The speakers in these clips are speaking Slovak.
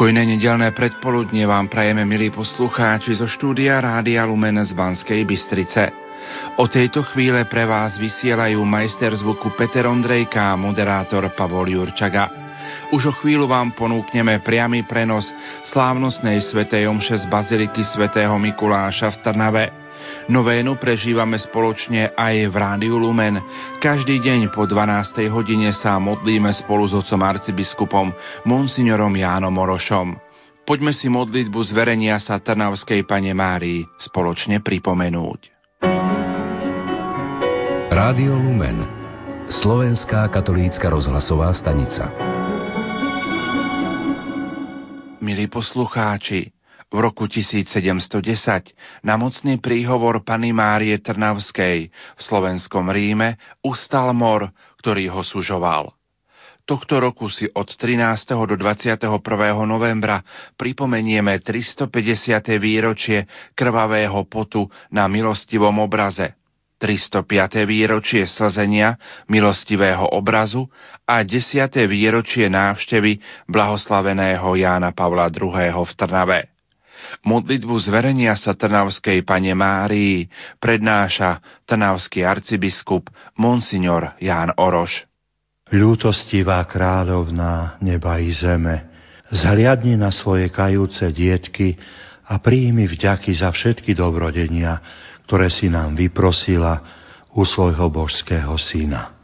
Pokojné nedelné predpoludne vám prajeme, milí poslucháči, zo štúdia Rádia Lumen z Banskej Bystrice. O tejto chvíle pre vás vysielajú majster zvuku Peter Ondrejka a moderátor Pavol Jurčaga. Už o chvíľu vám ponúkneme priamy prenos slávnostnej svetej omše z Baziliky svätého Mikuláša v Trnave. Novénu prežívame spoločne aj v Rádiu Lumen. Každý deň po 12. hodine sa modlíme spolu s otcom arcibiskupom Monsignorom Jánom Orošom. Poďme si modlitbu zverenia sa Trnavskej Pane Márii spoločne pripomenúť. Rádio Lumen Slovenská katolícka rozhlasová stanica Milí poslucháči, v roku 1710 na mocný príhovor Pany Márie Trnavskej v slovenskom Ríme ustal mor, ktorý ho sužoval. Tohto roku si od 13. do 21. novembra pripomenieme 350. výročie krvavého potu na milostivom obraze – 305. výročie slzenia milostivého obrazu a 10. výročie návštevy blahoslaveného Jána Pavla II. v Trnave. Modlitbu zverenia sa Trnavskej pane Márii prednáša trnavský arcibiskup Monsignor Ján Oroš. Ľútostivá kráľovná neba i zeme, zhliadni na svoje kajúce dietky a príjmi vďaky za všetky dobrodenia, ktoré si nám vyprosila u svojho božského syna.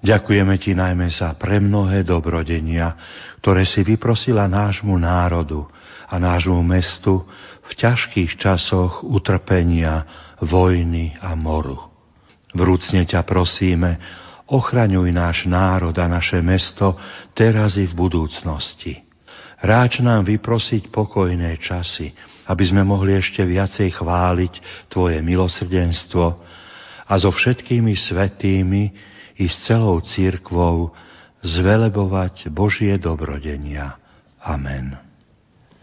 Ďakujeme ti najmä za premnohé dobrodenia, ktoré si vyprosila nášmu národu a nášmu mestu v ťažkých časoch utrpenia, vojny a moru. Vrúcne ťa prosíme, ochraňuj náš národ a naše mesto teraz i v budúcnosti. Ráč nám vyprosiť pokojné časy, aby sme mohli ešte viacej chváliť Tvoje milosrdenstvo a so všetkými svetými i s celou církvou zvelebovať Božie dobrodenia. Amen.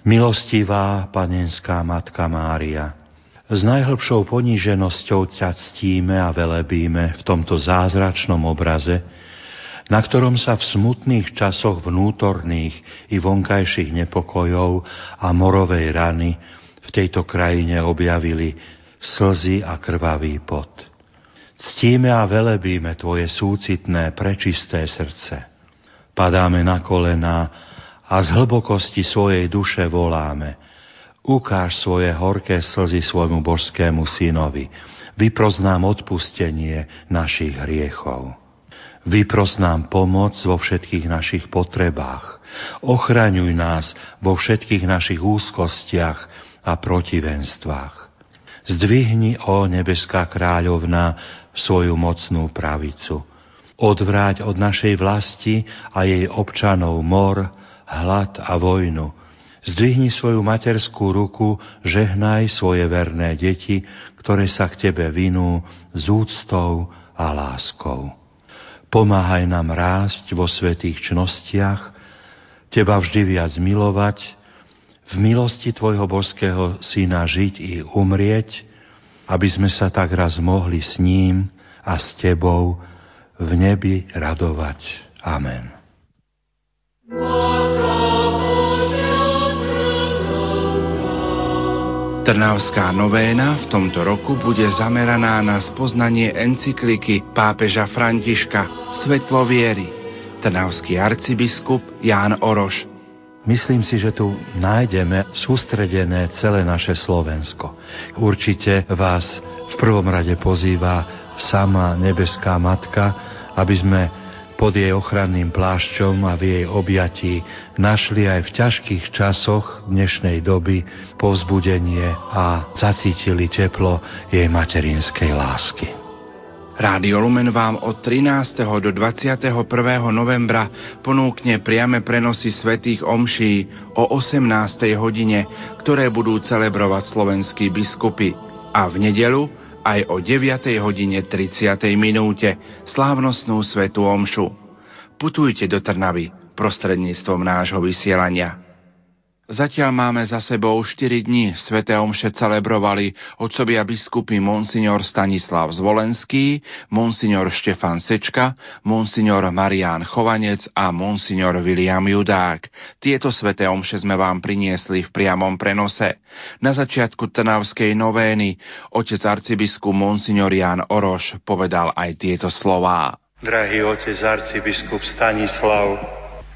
Milostivá panenská Matka Mária, s najhlbšou poníženosťou ťa ctíme a velebíme v tomto zázračnom obraze, na ktorom sa v smutných časoch vnútorných i vonkajších nepokojov a morovej rany v tejto krajine objavili slzy a krvavý pot. Ctíme a velebíme Tvoje súcitné, prečisté srdce. Padáme na kolená a z hlbokosti svojej duše voláme. Ukáž svoje horké slzy svojmu božskému synovi. Vypros nám odpustenie našich hriechov. Vypros pomoc vo všetkých našich potrebách. Ochraňuj nás vo všetkých našich úzkostiach a protivenstvách. Zdvihni, o nebeská kráľovna, svoju mocnú pravicu. Odvráť od našej vlasti a jej občanov mor, hlad a vojnu. Zdvihni svoju materskú ruku, žehnaj svoje verné deti, ktoré sa k Tebe vinú s úctou a láskou. Pomáhaj nám rásť vo svetých čnostiach, Teba vždy viac milovať, v milosti Tvojho božského Syna žiť i umrieť, aby sme sa tak raz mohli s ním a s Tebou v nebi radovať. Amen. Trnavská novéna v tomto roku bude zameraná na spoznanie encykliky pápeža Františka Svetlo viery. Trnavský arcibiskup Ján Oroš. Myslím si, že tu nájdeme sústredené celé naše Slovensko. Určite vás v prvom rade pozýva sama nebeská matka, aby sme pod jej ochranným plášťom a v jej objatí našli aj v ťažkých časoch dnešnej doby povzbudenie a zacítili teplo jej materinskej lásky. Rádio Lumen vám od 13. do 21. novembra ponúkne priame prenosy svetých omší o 18. hodine, ktoré budú celebrovať slovenskí biskupy a v nedelu aj o 9. hodine 30. minúte slávnostnú svetú omšu. Putujte do Trnavy prostredníctvom nášho vysielania. Zatiaľ máme za sebou 4 dní. Sveté omše celebrovali otcovia biskupy Monsignor Stanislav Zvolenský, Monsignor Štefan Sečka, Monsignor Marián Chovanec a Monsignor William Judák. Tieto sveté omše sme vám priniesli v priamom prenose. Na začiatku Trnavskej novény otec arcibiskup Monsignor Jan Oroš povedal aj tieto slová. Drahý otec arcibiskup Stanislav,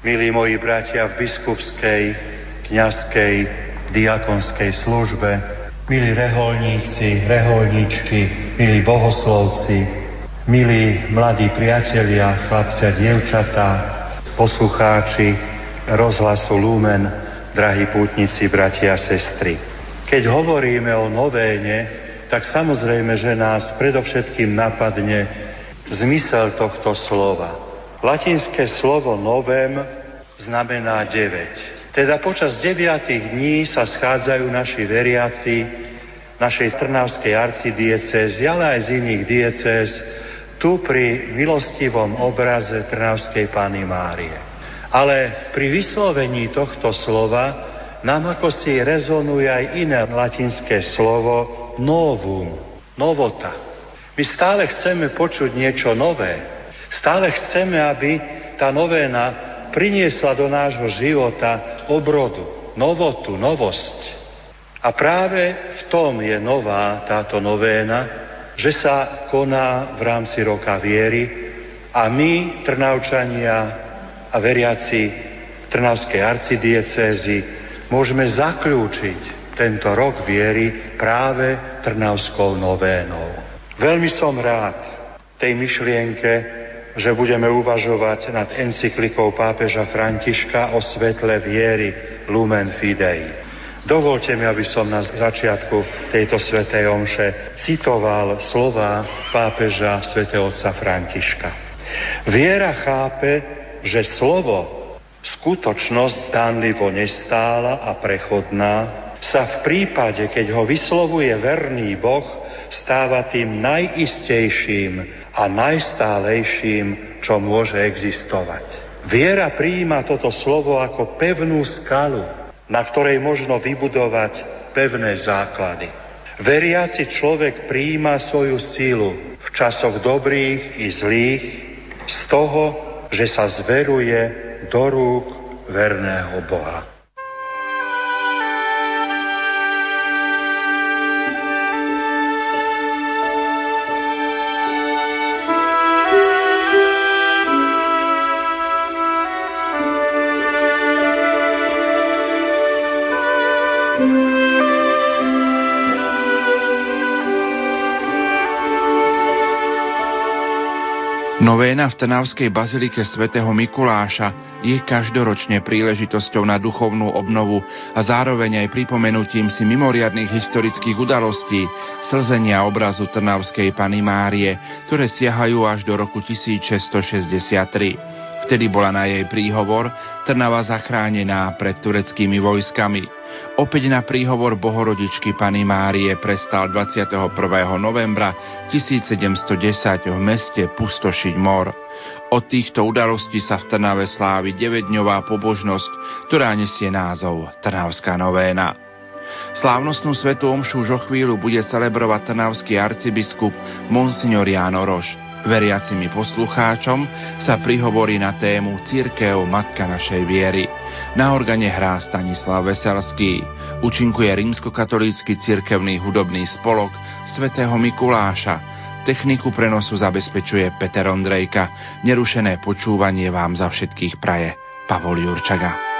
milí moji bratia v biskupskej, kňazskej, diakonskej službe, milí reholníci, reholníčky, milí bohoslovci, milí mladí priatelia, chlapci a dievčatá, poslucháči rozhlasu Lumen, drahí pútnici, bratia a sestry. Keď hovoríme o novéne, tak samozrejme, že nás predovšetkým napadne zmysel tohto slova. Latinské slovo novem znamená 9. Teda počas deviatých dní sa schádzajú naši veriaci našej Trnavskej arcidiecézy, ale aj z iných diecéz, tu pri milostivom obraze Trnavskej Pany Márie. Ale pri vyslovení tohto slova nám ako si rezonuje aj iné latinské slovo novum, novota. My stále chceme počuť niečo nové. Stále chceme, aby tá novéna priniesla do nášho života obrodu, novotu, novosť. A práve v tom je nová táto novéna, že sa koná v rámci roka viery a my, Trnavčania a veriaci Trnavskej arcidiecézy, môžeme zaklúčiť tento rok viery práve Trnavskou novénou. Veľmi som rád tej myšlienke, že budeme uvažovať nad encyklikou pápeža Františka o svetle viery Lumen Fidei. Dovolte mi, aby som na začiatku tejto svetej omše citoval slova pápeža svätého otca Františka. Viera chápe, že slovo skutočnosť zdánlivo nestála a prechodná sa v prípade, keď ho vyslovuje verný Boh, stáva tým najistejším a najstálejším, čo môže existovať. Viera prijíma toto slovo ako pevnú skalu, na ktorej možno vybudovať pevné základy. Veriaci človek prijíma svoju sílu v časoch dobrých i zlých z toho, že sa zveruje do rúk verného Boha. Novéna v Trnavskej bazilike svätého Mikuláša je každoročne príležitosťou na duchovnú obnovu a zároveň aj pripomenutím si mimoriadných historických udalostí slzenia obrazu Trnavskej Pany Márie, ktoré siahajú až do roku 1663. Vtedy bola na jej príhovor Trnava zachránená pred tureckými vojskami. Opäť na príhovor bohorodičky Pany Márie prestal 21. novembra 1710 v meste pustošiť mor. Od týchto udalostí sa v Trnave slávi 9-dňová pobožnosť, ktorá nesie názov Trnavská novéna. Slávnostnú svetú omšu už o chvíľu bude celebrovať trnavský arcibiskup Monsignor Jáno Roš. Veriacimi poslucháčom sa prihovorí na tému Církev Matka našej viery. Na organe hrá Stanislav Veselský. Učinkuje rímskokatolícky cirkevný hudobný spolok svätého Mikuláša. Techniku prenosu zabezpečuje Peter Ondrejka. Nerušené počúvanie vám za všetkých praje Pavol Jurčaga.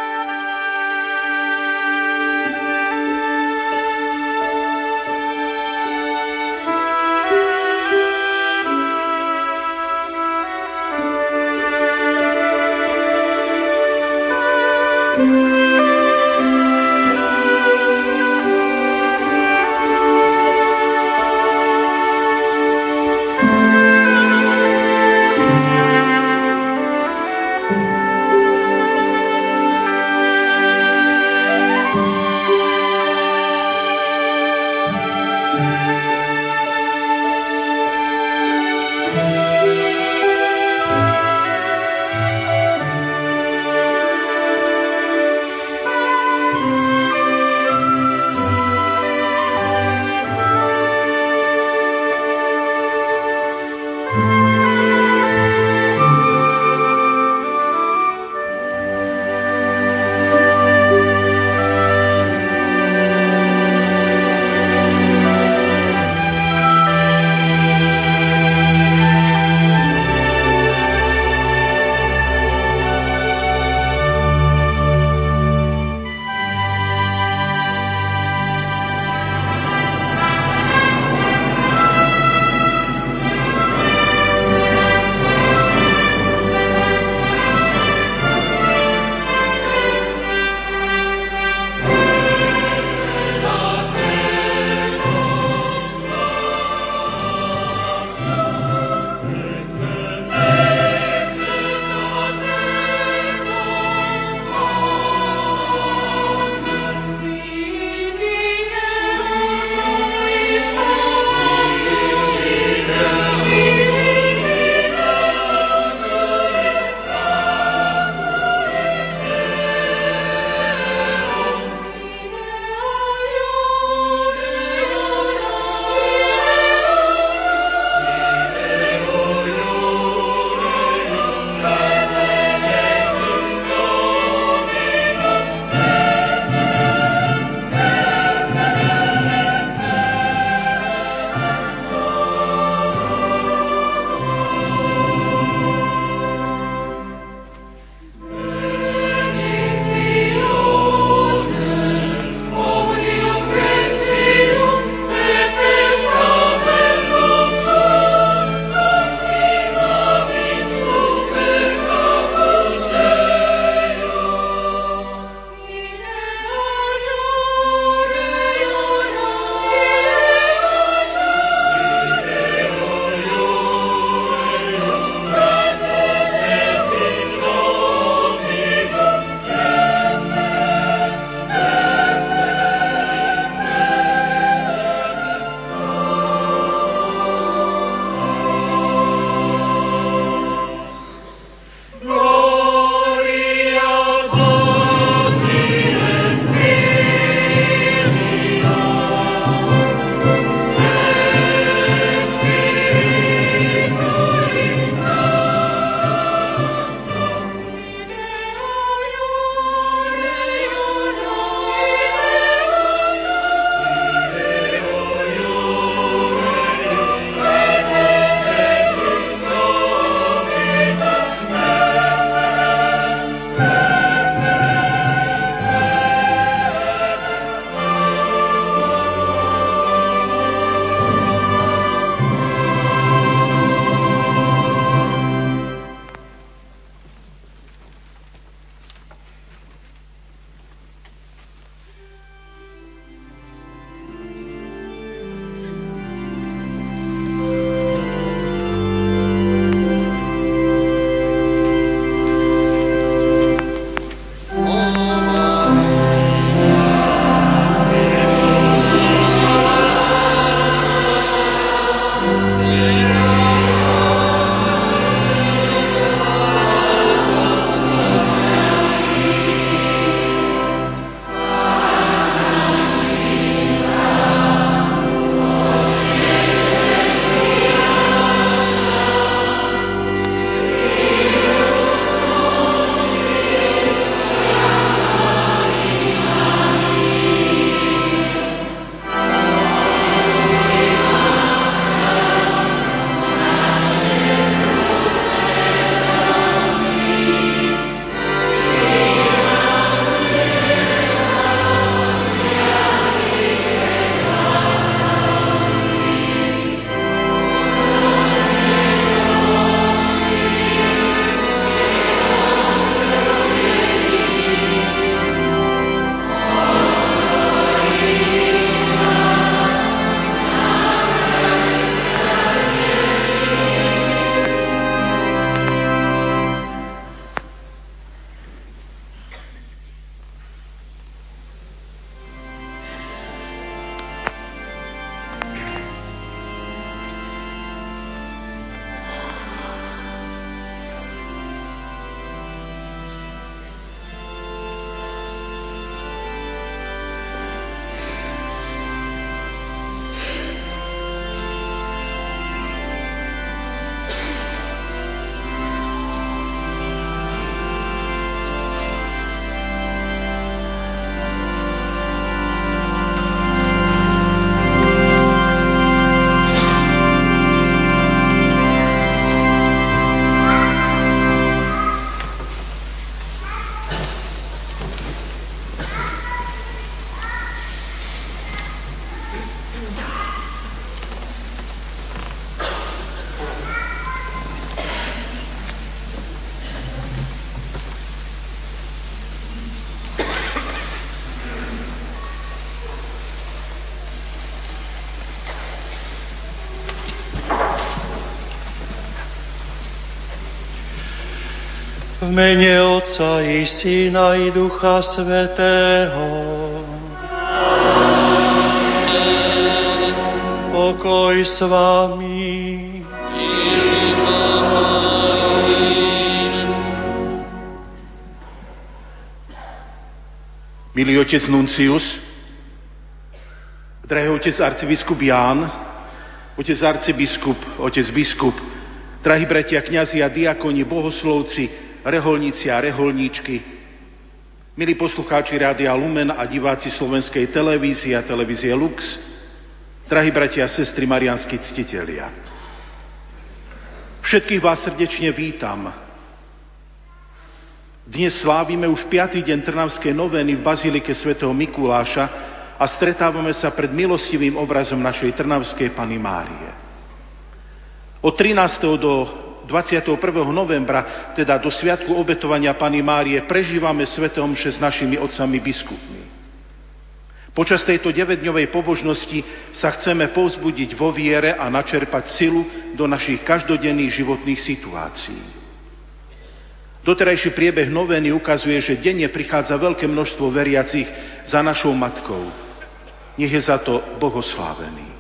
Mene Otca i Syna i Ducha Svetého. Pokoj s vami. Milý otec Nuncius, drahý otec arcibiskup Ján, otec arcibiskup, otec biskup, drahí bratia kňazi a diakoni, bohoslovci, reholníci a reholníčky, milí poslucháči Rádia Lumen a diváci slovenskej televízie a televízie Lux, drahí bratia a sestry marianskí ctitelia. Všetkých vás srdečne vítam. Dnes slávime už piatý deň Trnavskej noveny v Bazilike svätého Mikuláša a stretávame sa pred milostivým obrazom našej Trnavskej Pany Márie. Od 13. do 21. novembra, teda do Sviatku obetovania Pany Márie, prežívame Svete Omše s našimi otcami biskupmi. Počas tejto 9-dňovej pobožnosti sa chceme povzbudiť vo viere a načerpať silu do našich každodenných životných situácií. Doterajší priebeh novény ukazuje, že denne prichádza veľké množstvo veriacich za našou matkou. Nech je za to bohoslávený.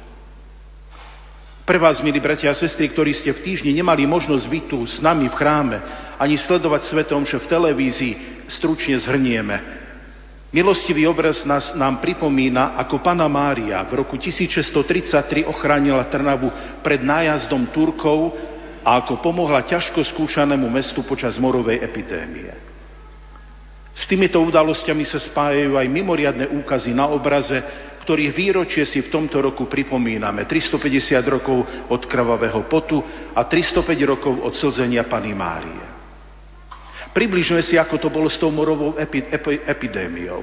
Pre vás, milí bratia a sestry, ktorí ste v týždni nemali možnosť byť tu s nami v chráme, ani sledovať Svetom, že v televízii stručne zhrnieme. Milostivý obraz nás, nám pripomína, ako Pana Mária v roku 1633 ochránila Trnavu pred nájazdom Turkov a ako pomohla ťažko skúšanému mestu počas morovej epidémie. S týmito udalosťami sa spájajú aj mimoriadne úkazy na obraze, ktorých výročie si v tomto roku pripomíname. 350 rokov od krvavého potu a 305 rokov od slzenia Pany Márie. Približme si, ako to bolo s tou morovou epi, epi, epidémiou.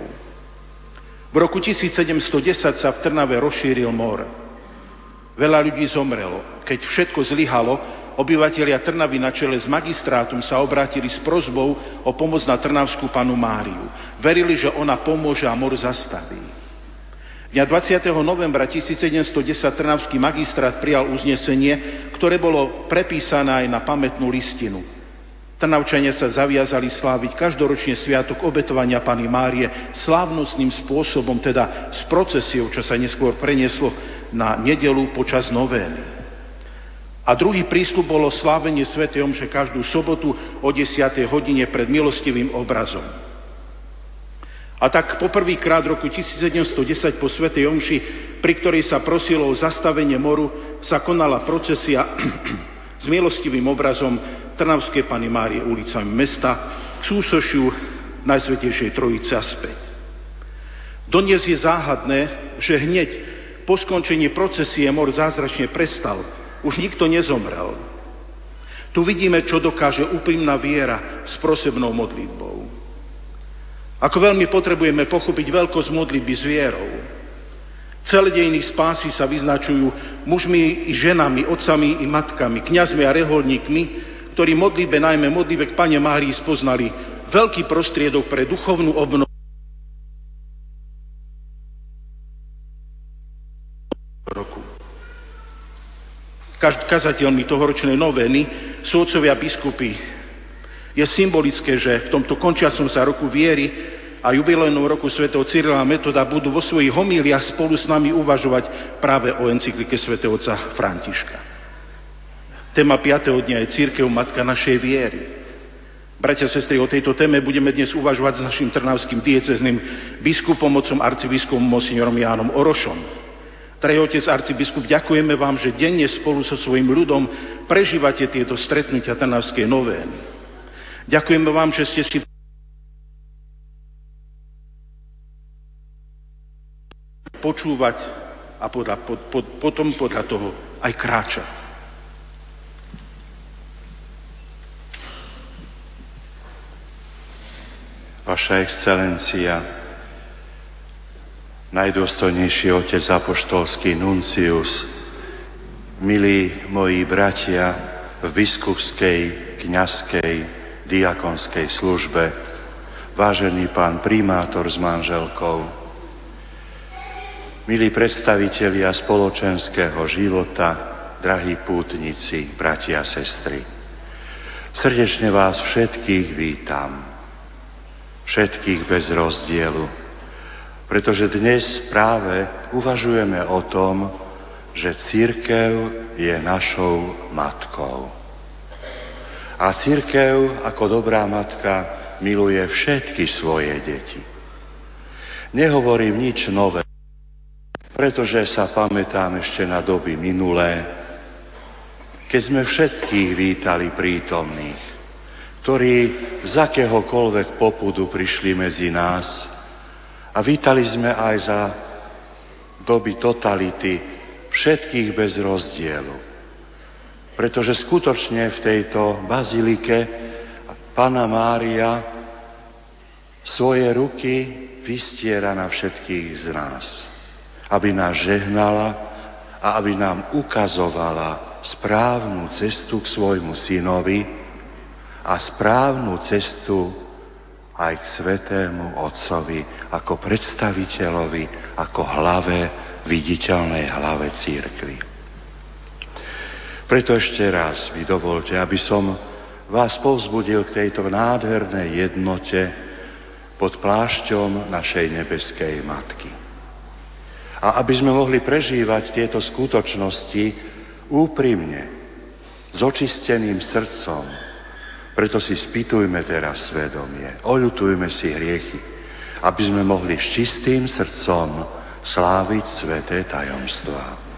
V roku 1710 sa v Trnave rozšíril mor. Veľa ľudí zomrelo. Keď všetko zlyhalo, obyvatelia Trnavy na čele s magistrátom sa obrátili s prozbou o pomoc na Trnavskú panu Máriu. Verili, že ona pomôže a mor zastaví. Dňa 20. novembra 1710 Trnavský magistrát prijal uznesenie, ktoré bolo prepísané aj na pamätnú listinu. Trnavčania sa zaviazali sláviť každoročne sviatok obetovania Pany Márie slávnostným spôsobom, teda s procesiou, čo sa neskôr prenieslo na nedelu počas novény. A druhý prístup bolo slávenie Sv. Omše každú sobotu o 10. hodine pred milostivým obrazom. A tak poprvýkrát roku 1710 po Svetej Omši, pri ktorej sa prosilo o zastavenie moru, sa konala procesia s milostivým obrazom Trnavskej Pany Márie ulicami mesta k súsošiu Najsvetejšej Trojice a späť. Donies je záhadné, že hneď po skončení procesie mor zázračne prestal. Už nikto nezomrel. Tu vidíme, čo dokáže úprimná viera s prosebnou modlitbou. Ako veľmi potrebujeme pochopiť veľkosť modlitby s vierou. Celé dejiny spásy sa vyznačujú mužmi i ženami, otcami i matkami, kňazmi a reholníkmi, ktorí modlitbe, najmä modlitbe k Pane Márii, spoznali veľký prostriedok pre duchovnú obnovu roku. Kazateľmi tohoročnej novény sú otcovia biskupy je symbolické, že v tomto končiacom sa roku viery a jubilejnom roku svätého Cyrila Metoda budú vo svojich homíliach spolu s nami uvažovať práve o encyklike svätého otca Františka. Téma 5. dňa je Církev Matka našej viery. Bratia a sestry, o tejto téme budeme dnes uvažovať s našim trnavským diecezným biskupom, otcom arcibiskupom monsignorom Jánom Orošom. Drahý otec arcibiskup, ďakujeme vám, že denne spolu so svojím ľudom prežívate tieto stretnutia Trnavskej novény. Ďakujeme vám, že ste si počúvať a podľa, pod, pod, potom podľa toho aj kráčať. Vaša excelencia, najdôstojnejší otec apoštolský nuncius, milí moji bratia v biskupskej, kňazskej, diakonskej službe, vážený pán primátor s manželkou, milí predstavitelia spoločenského života, drahí pútnici, bratia a sestry. Srdečne vás všetkých vítam. Všetkých bez rozdielu. Pretože dnes práve uvažujeme o tom, že církev je našou matkou. A církev ako dobrá matka miluje všetky svoje deti. Nehovorím nič nové, pretože sa pamätám ešte na doby minulé, keď sme všetkých vítali prítomných, ktorí z akéhokoľvek popudu prišli medzi nás a vítali sme aj za doby totality všetkých bez rozdielu. Pretože skutočne v tejto bazilike Pana Mária svoje ruky vystiera na všetkých z nás, aby nás žehnala a aby nám ukazovala správnu cestu k svojmu synovi a správnu cestu aj k svetému Otcovi ako predstaviteľovi, ako hlave, viditeľnej hlave církvy. Preto ešte raz mi dovolte, aby som vás povzbudil k tejto nádhernej jednote pod plášťom našej nebeskej Matky. A aby sme mohli prežívať tieto skutočnosti úprimne, s očisteným srdcom, preto si spýtujme teraz svedomie, oľutujme si hriechy, aby sme mohli s čistým srdcom sláviť sveté tajomstvá.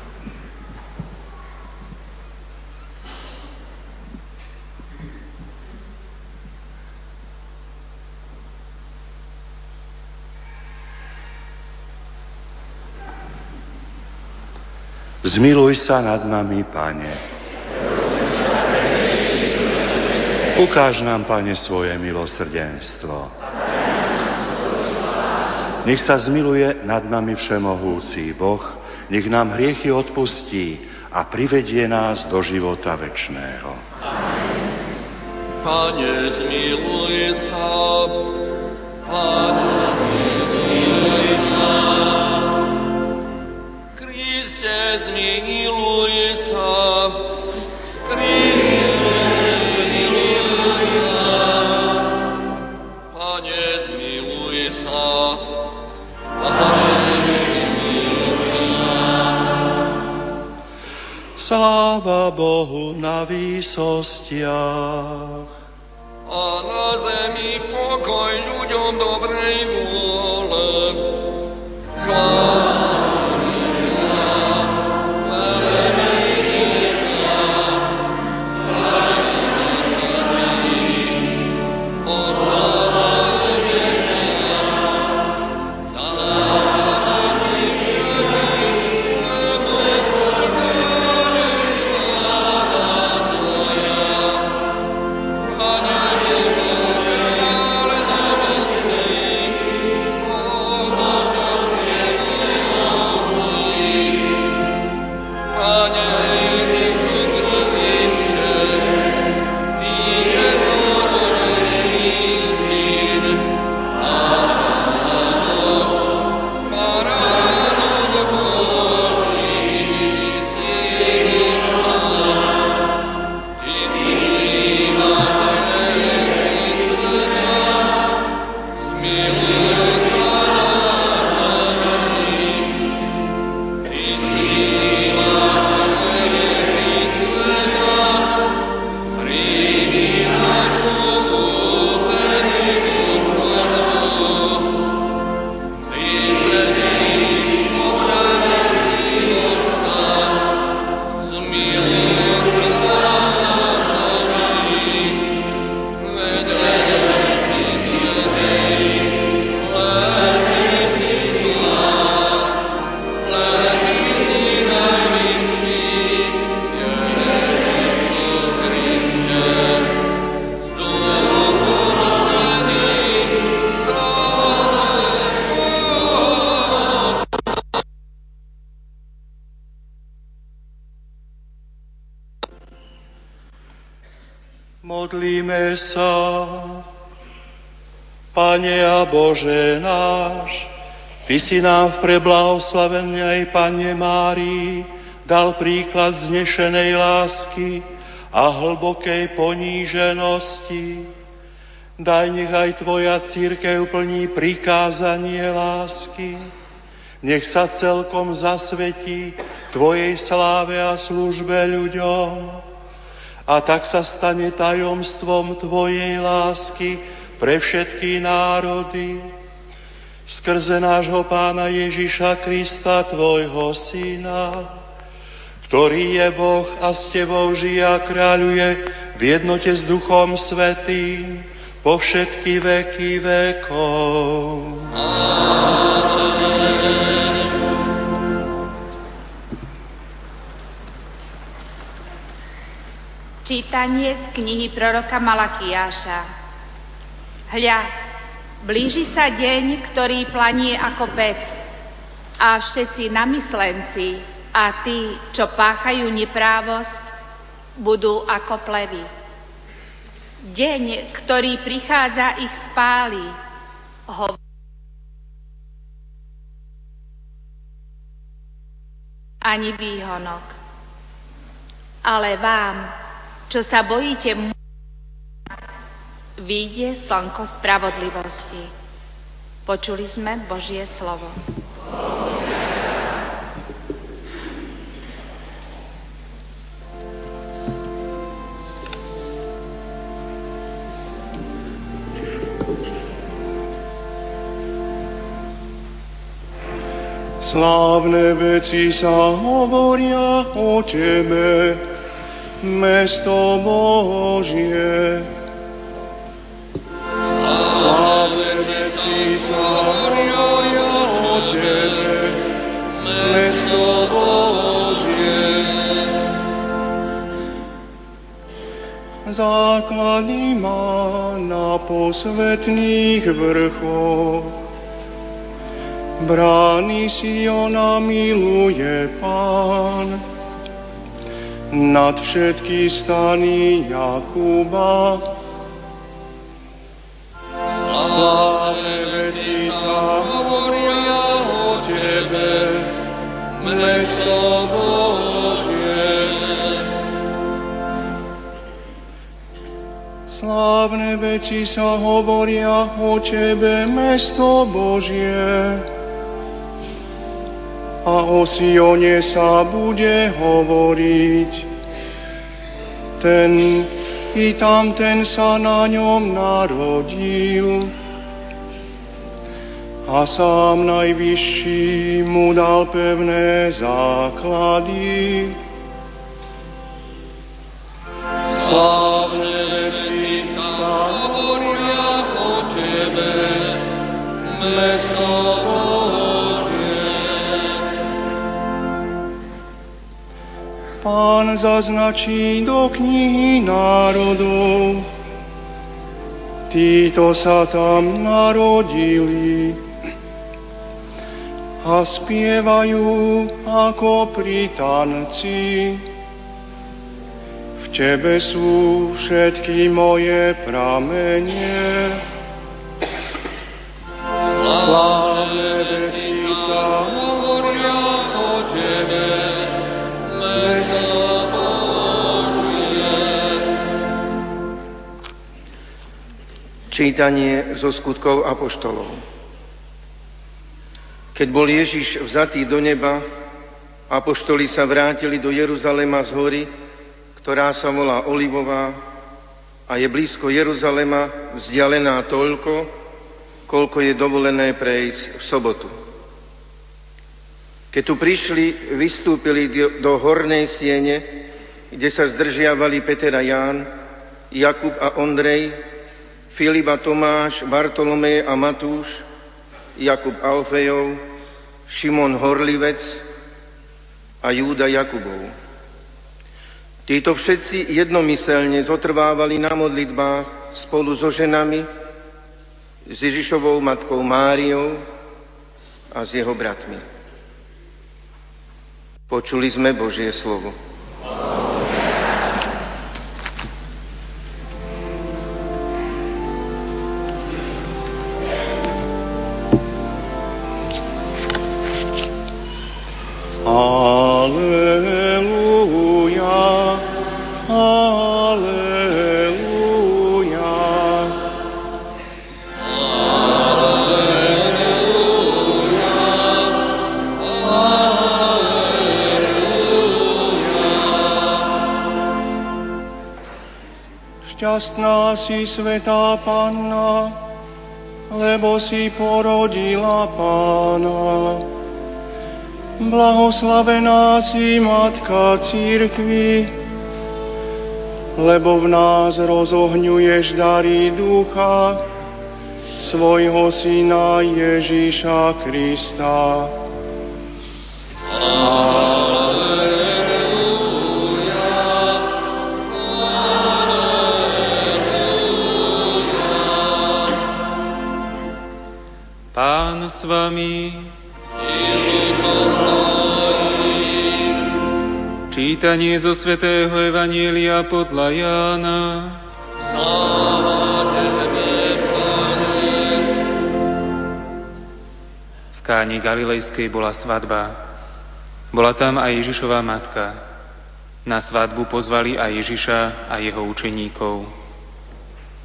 Zmiluj sa nad nami, Pane. Ukáž nám, Pane, svoje milosrdenstvo. Nech sa zmiluje nad nami všemohúci Boh, nech nám hriechy odpustí a privedie nás do života večného. Pane, zmiluj sa, Pane, Sláva Bohu na výsostiach. A na zemi pokoj ľuďom dobrej vôle. Chvála Bože náš, Ty si nám v preblahoslavenej Pane Márii dal príklad znešenej lásky a hlbokej poníženosti. Daj nech aj Tvoja církev plní prikázanie lásky. Nech sa celkom zasvetí Tvojej sláve a službe ľuďom. A tak sa stane tajomstvom Tvojej lásky pre všetky národy. Skrze nášho Pána Ježiša Krista, Tvojho Syna, ktorý je Boh a s Tebou žije a kráľuje v jednote s Duchom Svetým po všetky veky vekov. Čítanie z knihy proroka Malakiáša. Hľa, blíži sa deň, ktorý planie ako pec a všetci namyslenci, a tí, čo páchajú neprávosť, budú ako plevy. Deň, ktorý prichádza, ich spáli. Ho... Ani výhonok. Ale vám, čo sa bojíte, vyjde slnko spravodlivosti. Počuli sme Božie slovo. Slávne veci sa hovoria o Tebe, mesto Božie. O Tebe, mesto Božie. Základy má na posvetných vrchoch, brány ona miluje Pán. Nad všetky stany Jakuba Sláve veci sa hovoria o Tebe, mesto Božie. Slávne veci sa hovoria o Tebe, mesto Božie a o Sione sa bude hovoriť. Ten i tam ten sa na ňom narodil a sám najvyšší mu dal pevné základy. Slávne veci sa hovoria o Tebe, mesto Pán zaznačí do knihy národov. Títo sa tam narodili a spievajú ako pri tanci. V Tebe sú všetky moje pramenie. Slávne veci sa Čítanie zo skutkov apoštolov. Keď bol Ježiš vzatý do neba, apoštoli sa vrátili do Jeruzalema z hory, ktorá sa volá Olivová a je blízko Jeruzalema vzdialená toľko, koľko je dovolené prejsť v sobotu. Keď tu prišli, vystúpili do hornej siene, kde sa zdržiavali Peter a Ján, Jakub a Ondrej, Filip a Tomáš, Bartolomej a Matúš, Jakub Alfejov, Šimon Horlivec a Júda Jakubov. Títo všetci jednomyselne zotrvávali na modlitbách spolu so ženami, s Ježišovou matkou Máriou a s jeho bratmi. Počuli sme Božie slovo. Šťastná si, svetá Panna, lebo si porodila Pána. Blahoslavená si, Matka Církvy, lebo v nás rozohňuješ dary ducha svojho Syna Ježíša Krista. S vami. Čítanie zo svätého Evanielia podľa Jána. V Káni Galilejskej bola svadba. Bola tam aj Ježišová matka. Na svadbu pozvali aj Ježiša a jeho učeníkov.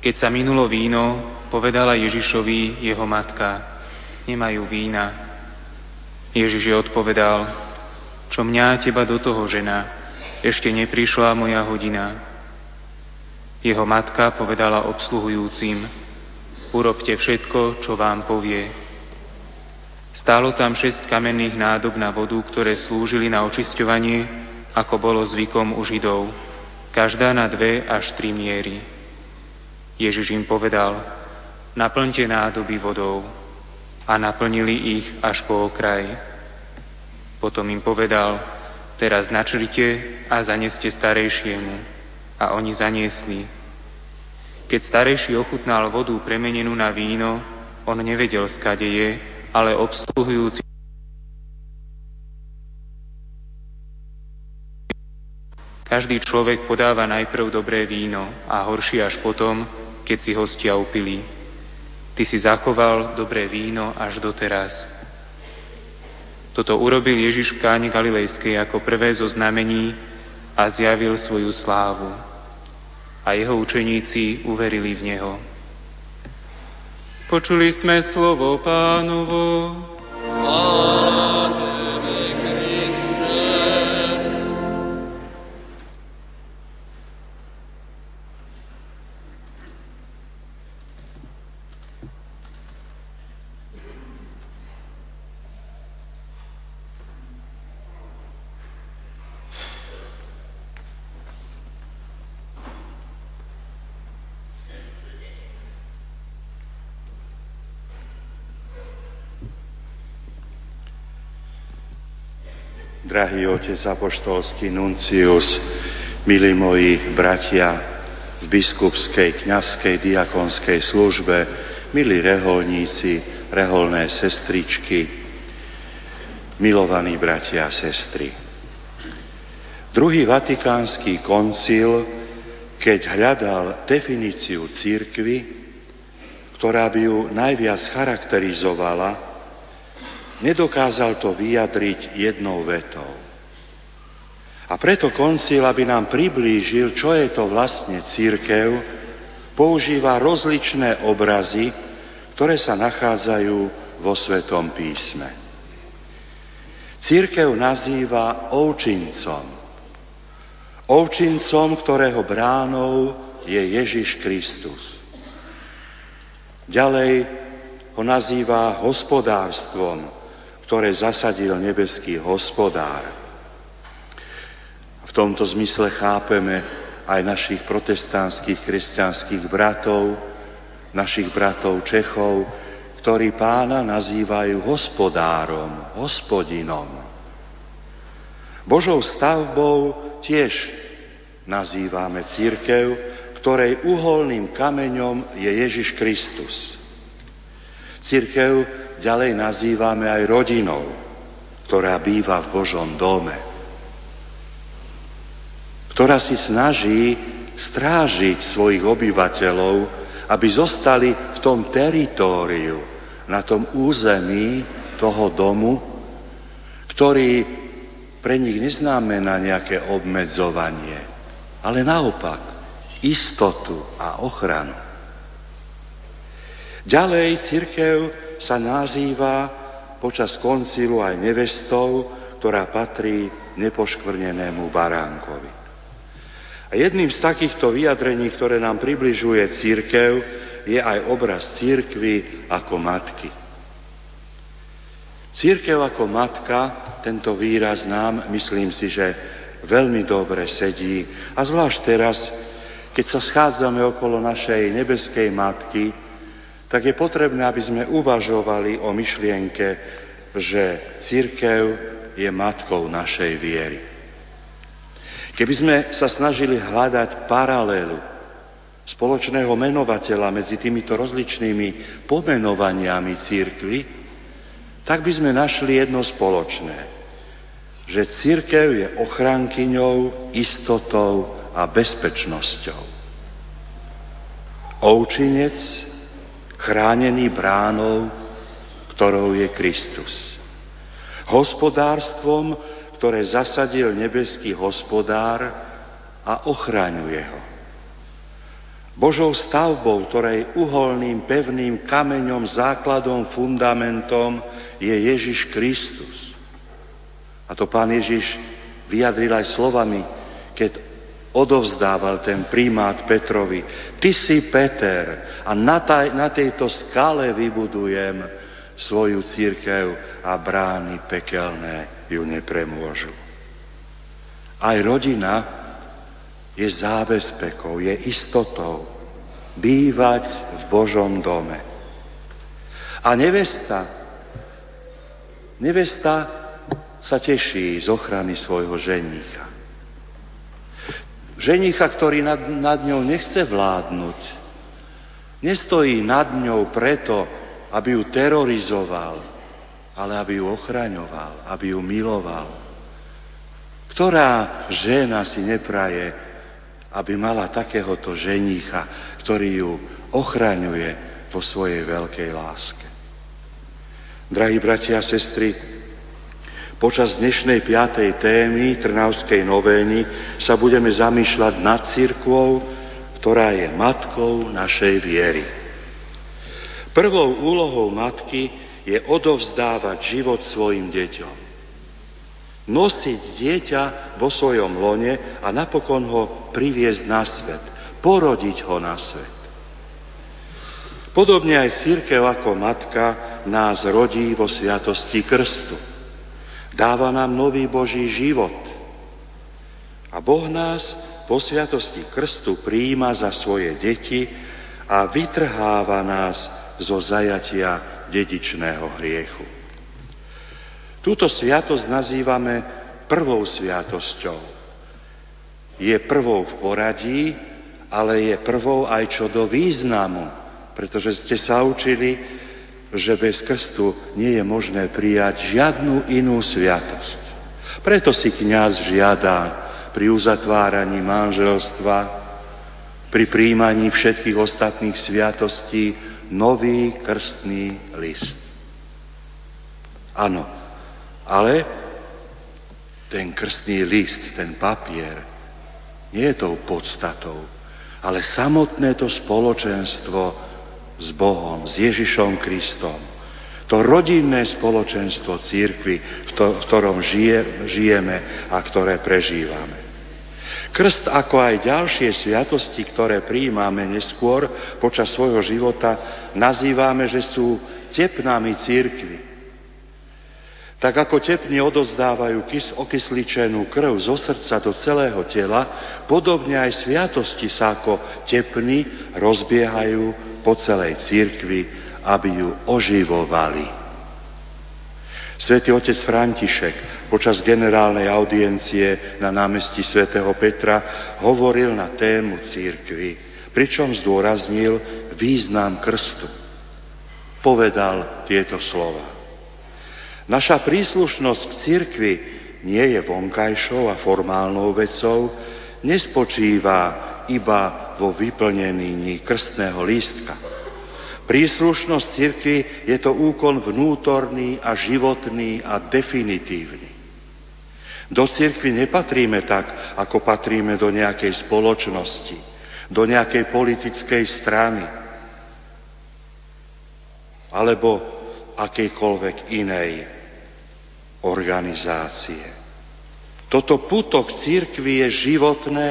Keď sa minulo víno, povedala Ježišovi jeho matka – nemajú vína. Ježiš je odpovedal, čo mňa teba do toho žena, ešte neprišla moja hodina. Jeho matka povedala obsluhujúcim, urobte všetko, čo vám povie. Stálo tam šesť kamenných nádob na vodu, ktoré slúžili na očisťovanie, ako bolo zvykom u Židov, každá na dve až tri miery. Ježiš im povedal, naplňte nádoby vodou a naplnili ich až po okraj. Potom im povedal, teraz načrite a zaneste starejšiemu. A oni zaniesli. Keď starejší ochutnal vodu premenenú na víno, on nevedel, skade je, ale obsluhujúci Každý človek podáva najprv dobré víno a horšie až potom, keď si hostia upili. Ty si zachoval dobré víno až doteraz. Toto urobil Ježiš v káne Galilejskej ako prvé zo znamení a zjavil svoju slávu. A jeho učeníci uverili v Neho. Počuli sme slovo pánovo. Amen. Drahý otec apoštolský nuncius, milí moji bratia v biskupskej, kňazskej, diakonskej službe, milí reholníci, reholné sestričky, milovaní bratia a sestry. Druhý vatikánsky koncil, keď hľadal definíciu církvy, ktorá by ju najviac charakterizovala, nedokázal to vyjadriť jednou vetou. A preto koncil, aby nám priblížil, čo je to vlastne církev, používa rozličné obrazy, ktoré sa nachádzajú vo Svetom písme. Církev nazýva ovčincom. Ovčincom, ktorého bránou je Ježiš Kristus. Ďalej ho nazýva hospodárstvom, ktoré zasadil nebeský hospodár. V tomto zmysle chápeme aj našich protestantských kresťanských bratov, našich bratov Čechov, ktorí pána nazývajú hospodárom, hospodinom. Božou stavbou tiež nazývame církev, ktorej uholným kameňom je Ježiš Kristus. Církev ďalej nazývame aj rodinou, ktorá býva v Božom dome, ktorá si snaží strážiť svojich obyvateľov, aby zostali v tom teritóriu, na tom území toho domu, ktorý pre nich neznamená nejaké obmedzovanie, ale naopak istotu a ochranu. Ďalej církev sa nazýva počas koncilu aj nevestou, ktorá patrí nepoškvrnenému baránkovi. A jedným z takýchto vyjadrení, ktoré nám približuje církev, je aj obraz církvy ako matky. Církev ako matka, tento výraz nám, myslím si, že veľmi dobre sedí. A zvlášť teraz, keď sa schádzame okolo našej nebeskej matky, tak je potrebné, aby sme uvažovali o myšlienke, že církev je matkou našej viery. Keby sme sa snažili hľadať paralelu spoločného menovateľa medzi týmito rozličnými pomenovaniami církvy, tak by sme našli jedno spoločné. Že církev je ochrankyňou, istotou a bezpečnosťou. Oučinec chránený bránou, ktorou je Kristus. Hospodárstvom, ktoré zasadil nebeský hospodár a ochraňuje ho. Božou stavbou, ktorej uholným, pevným kameňom, základom, fundamentom je Ježiš Kristus. A to pán Ježiš vyjadril aj slovami, keď odovzdával ten primát Petrovi. Ty si Peter a na, taj, na tejto skale vybudujem svoju církev a brány pekelné ju nepremôžu. Aj rodina je zábezpekou, je istotou bývať v Božom dome. A nevesta, nevesta sa teší z ochrany svojho ženícha. Ženicha, ktorý nad, nad ňou nechce vládnuť, nestojí nad ňou preto, aby ju terorizoval, ale aby ju ochraňoval, aby ju miloval. Ktorá žena si nepraje, aby mala takéhoto ženícha, ktorý ju ochraňuje vo svojej veľkej láske. Drahí bratia a sestry, Počas dnešnej piatej témy Trnavskej novény sa budeme zamýšľať nad církvou, ktorá je matkou našej viery. Prvou úlohou matky je odovzdávať život svojim deťom. Nosiť dieťa vo svojom lone a napokon ho priviesť na svet, porodiť ho na svet. Podobne aj církev ako matka nás rodí vo sviatosti krstu. Dáva nám nový Boží život. A Boh nás po sviatosti krstu príjima za svoje deti a vytrháva nás zo zajatia dedičného hriechu. Túto sviatosť nazývame prvou sviatosťou. Je prvou v poradí, ale je prvou aj čo do významu, pretože ste sa učili, že bez krstu nie je možné prijať žiadnu inú sviatosť. Preto si kňaz žiada pri uzatváraní manželstva, pri príjmaní všetkých ostatných sviatostí nový krstný list. Áno, ale ten krstný list, ten papier, nie je tou podstatou, ale samotné to spoločenstvo s Bohom, s Ježišom Kristom. To rodinné spoločenstvo církvy, v, to, v ktorom žije, žijeme a ktoré prežívame. Krst, ako aj ďalšie sviatosti, ktoré prijímame neskôr počas svojho života, nazývame, že sú tepnami církvy. Tak ako tepni odozdávajú kys, okysličenú krv zo srdca do celého tela, podobne aj sviatosti sa ako tepny rozbiehajú po celej církvi, aby ju oživovali. Svetý otec František počas generálnej audiencie na námestí svätého Petra hovoril na tému církvy, pričom zdôraznil význam krstu. Povedal tieto slova. Naša príslušnosť k církvi nie je vonkajšou a formálnou vecou, nespočíva iba vo vyplnení krstného lístka. Príslušnosť cirkvi je to úkon vnútorný a životný a definitívny. Do cirkvi nepatríme tak, ako patríme do nejakej spoločnosti, do nejakej politickej strany alebo akejkoľvek inej organizácie. Toto puto k církvi je životné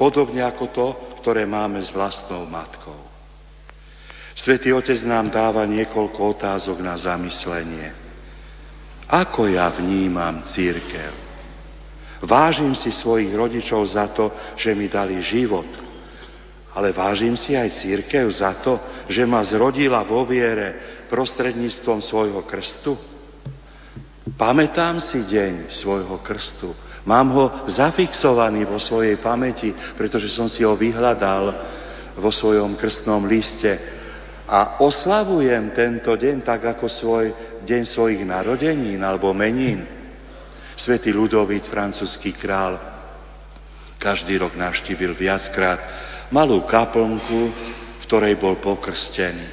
podobne ako to, ktoré máme s vlastnou matkou. Svetý Otec nám dáva niekoľko otázok na zamyslenie. Ako ja vnímam církev? Vážim si svojich rodičov za to, že mi dali život, ale vážim si aj církev za to, že ma zrodila vo viere prostredníctvom svojho krstu. Pamätám si deň svojho krstu. Mám ho zafixovaný vo svojej pamäti, pretože som si ho vyhľadal vo svojom krstnom liste. A oslavujem tento deň tak ako svoj deň svojich narodenín alebo menín. Svetý Ludovít, francúzsky král, každý rok navštívil viackrát malú kaplnku, v ktorej bol pokrstený.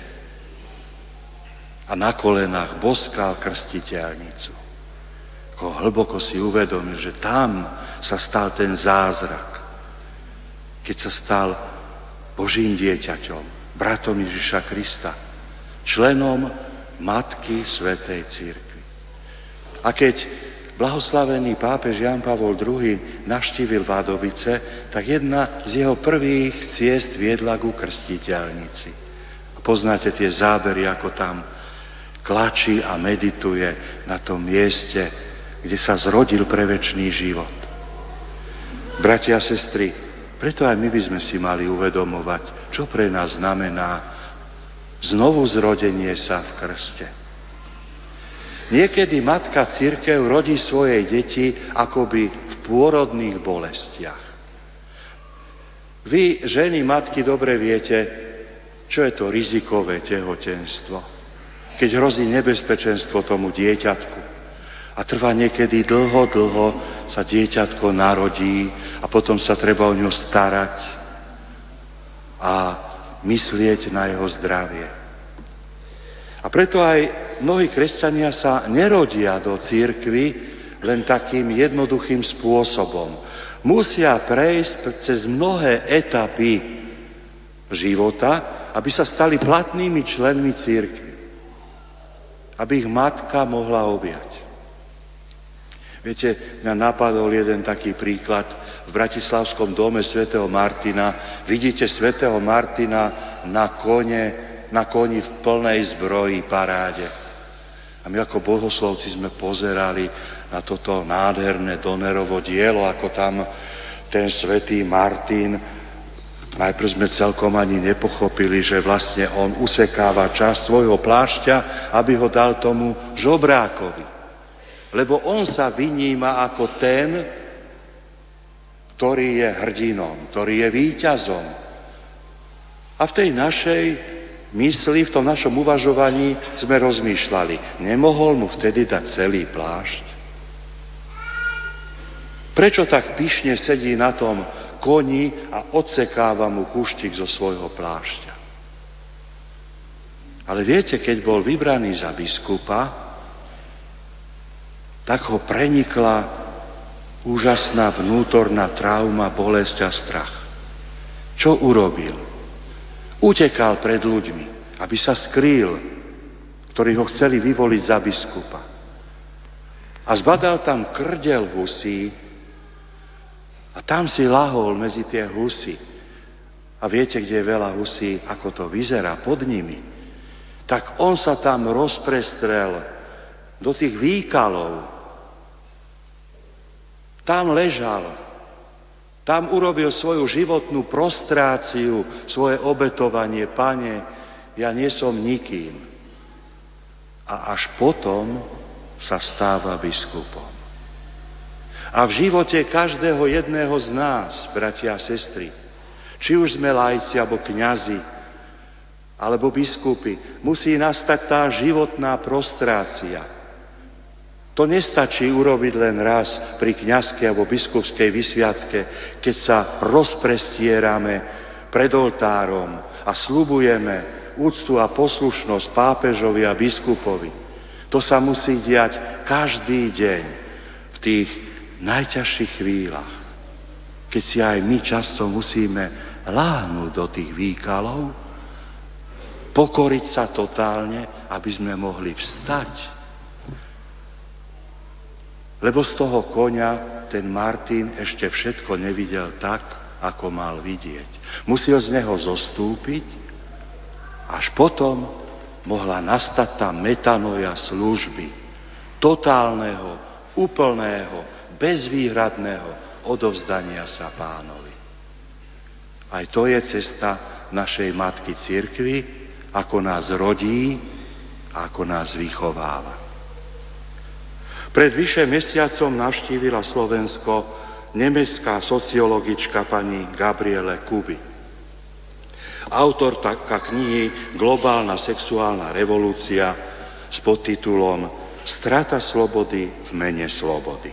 A na kolenách boskal krstiteľnicu. Ako hlboko si uvedomil, že tam sa stal ten zázrak. Keď sa stal Božím dieťaťom, bratom Ježiša Krista, členom Matky Svetej Církvy. A keď blahoslavený pápež Jan Pavol II navštívil Vádovice, tak jedna z jeho prvých ciest viedla ku krstiteľnici. A poznáte tie zábery, ako tam klačí a medituje na tom mieste, kde sa zrodil pre život. Bratia a sestry, preto aj my by sme si mali uvedomovať, čo pre nás znamená znovu zrodenie sa v krste. Niekedy matka církev rodí svoje deti akoby v pôrodných bolestiach. Vy, ženy, matky, dobre viete, čo je to rizikové tehotenstvo. Keď hrozí nebezpečenstvo tomu dieťatku. A trvá niekedy dlho, dlho sa dieťatko narodí a potom sa treba o ňu starať a myslieť na jeho zdravie. A preto aj mnohí kresťania sa nerodia do církvy len takým jednoduchým spôsobom. Musia prejsť cez mnohé etapy života, aby sa stali platnými členmi církvy. Aby ich matka mohla objať. Viete, mňa napadol jeden taký príklad. V Bratislavskom dome svätého Martina vidíte svätého Martina na kone na koni v plnej zbroji paráde. A my ako bohoslovci sme pozerali na toto nádherné Donerovo dielo, ako tam ten svetý Martin, najprv sme celkom ani nepochopili, že vlastne on usekáva čas svojho plášťa, aby ho dal tomu žobrákovi. Lebo on sa vyníma ako ten, ktorý je hrdinom, ktorý je víťazom. A v tej našej mysli, v tom našom uvažovaní sme rozmýšľali, nemohol mu vtedy dať celý plášť? Prečo tak pyšne sedí na tom koni a odsekáva mu kuštik zo svojho plášťa? Ale viete, keď bol vybraný za biskupa, tak ho prenikla úžasná vnútorná trauma, bolesť a strach. Čo urobil? Utekal pred ľuďmi, aby sa skrýl, ktorí ho chceli vyvoliť za biskupa. A zbadal tam krdel husí a tam si lahol medzi tie husy. A viete, kde je veľa husí, ako to vyzerá pod nimi. Tak on sa tam rozprestrel do tých výkalov. Tam ležal tam urobil svoju životnú prostráciu, svoje obetovanie. Pane, ja nie som nikým. A až potom sa stáva biskupom. A v živote každého jedného z nás, bratia a sestry, či už sme lajci alebo kňazi, alebo biskupy, musí nastať tá životná prostrácia. To nestačí urobiť len raz pri kňazskej alebo biskupskej vysviacke, keď sa rozprestierame pred oltárom a slubujeme úctu a poslušnosť pápežovi a biskupovi. To sa musí diať každý deň v tých najťažších chvíľach, keď si aj my často musíme láhnuť do tých výkalov, pokoriť sa totálne, aby sme mohli vstať lebo z toho konia ten Martin ešte všetko nevidel tak, ako mal vidieť. Musel z neho zostúpiť, až potom mohla nastať tá metanoja služby, totálneho, úplného, bezvýhradného odovzdania sa pánovi. Aj to je cesta našej matky cirkvi, ako nás rodí ako nás vychováva. Pred vyše mesiacom navštívila Slovensko nemecká sociologička pani Gabriele Kuby. Autorka knihy Globálna sexuálna revolúcia s podtitulom Strata slobody v mene slobody.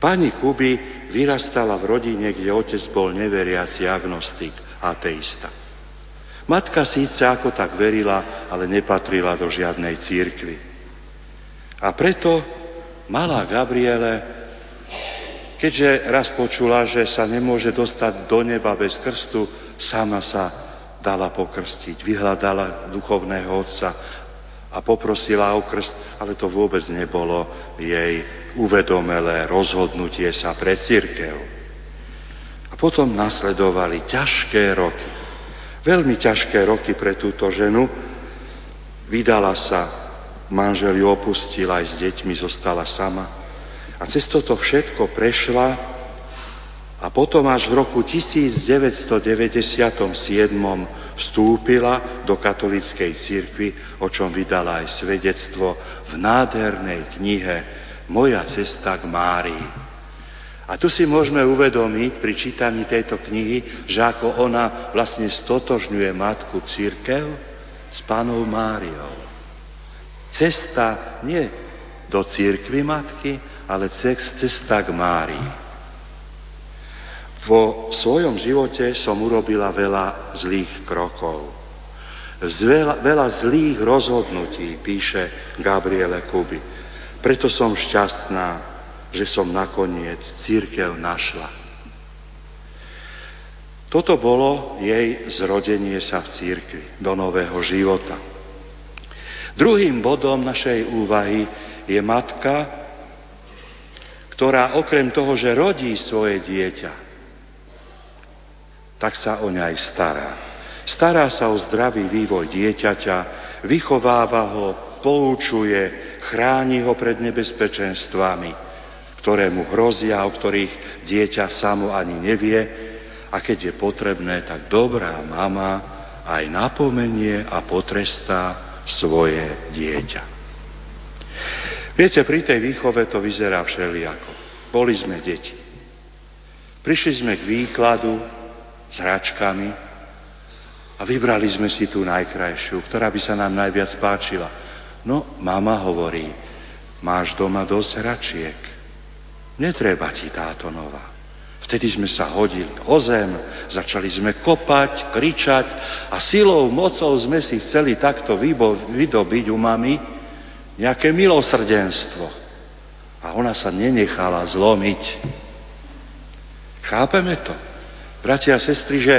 Pani Kuby vyrastala v rodine, kde otec bol neveriaci agnostik, ateista. Matka síce ako tak verila, ale nepatrila do žiadnej církvy. A preto malá Gabriele, keďže raz počula, že sa nemôže dostať do neba bez krstu, sama sa dala pokrstiť, vyhľadala duchovného otca a poprosila o krst, ale to vôbec nebolo jej uvedomelé rozhodnutie sa pre církev. A potom nasledovali ťažké roky, veľmi ťažké roky pre túto ženu. Vydala sa manžel ju opustil, aj s deťmi zostala sama. A cez toto všetko prešla a potom až v roku 1997 vstúpila do katolíckej cirkvi, o čom vydala aj svedectvo v nádhernej knihe Moja cesta k Márii. A tu si môžeme uvedomiť pri čítaní tejto knihy, že ako ona vlastne stotožňuje matku církev s pánou Máriou. Cesta nie do církvy matky, ale cesta k Márii. Vo svojom živote som urobila veľa zlých krokov. Veľa, veľa zlých rozhodnutí, píše Gabriele Kuby. Preto som šťastná, že som nakoniec církev našla. Toto bolo jej zrodenie sa v církvi do nového života. Druhým bodom našej úvahy je matka, ktorá okrem toho, že rodí svoje dieťa, tak sa o ňa aj stará. Stará sa o zdravý vývoj dieťaťa, vychováva ho, poučuje, chráni ho pred nebezpečenstvami, ktoré mu hrozia, o ktorých dieťa samo ani nevie, a keď je potrebné, tak dobrá mama aj napomenie a potrestá svoje dieťa. Viete, pri tej výchove to vyzerá všelijako. Boli sme deti. Prišli sme k výkladu s hračkami a vybrali sme si tú najkrajšiu, ktorá by sa nám najviac páčila. No, mama hovorí, máš doma dosť hračiek. Netreba ti táto nová. Vtedy sme sa hodili o zem, začali sme kopať, kričať a silou, mocou sme si chceli takto vydobiť u mami nejaké milosrdenstvo. A ona sa nenechala zlomiť. Chápeme to? Bratia a sestry, že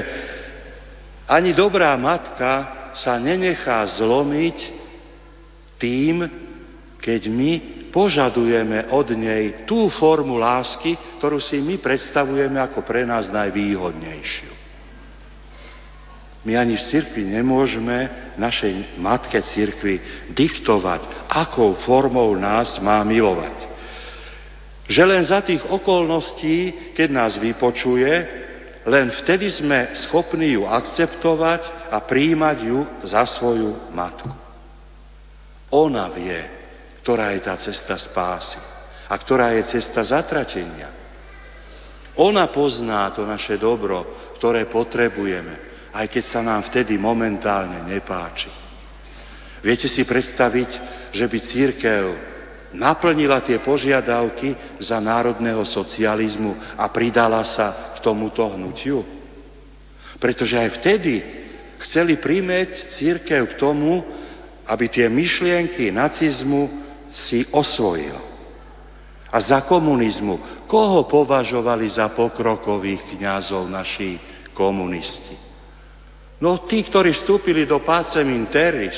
ani dobrá matka sa nenechá zlomiť tým, keď my požadujeme od nej tú formu lásky, ktorú si my predstavujeme ako pre nás najvýhodnejšiu. My ani v cirkvi nemôžeme našej matke cirkvi diktovať, akou formou nás má milovať. Že len za tých okolností, keď nás vypočuje, len vtedy sme schopní ju akceptovať a príjmať ju za svoju matku. Ona vie, ktorá je tá cesta spásy a ktorá je cesta zatratenia. Ona pozná to naše dobro, ktoré potrebujeme, aj keď sa nám vtedy momentálne nepáči. Viete si predstaviť, že by církev naplnila tie požiadavky za národného socializmu a pridala sa k tomuto hnutiu? Pretože aj vtedy chceli príjmeť církev k tomu, aby tie myšlienky nacizmu si osvojil. A za komunizmu, koho považovali za pokrokových kňazov naši komunisti? No tí, ktorí vstúpili do Pacem Interis,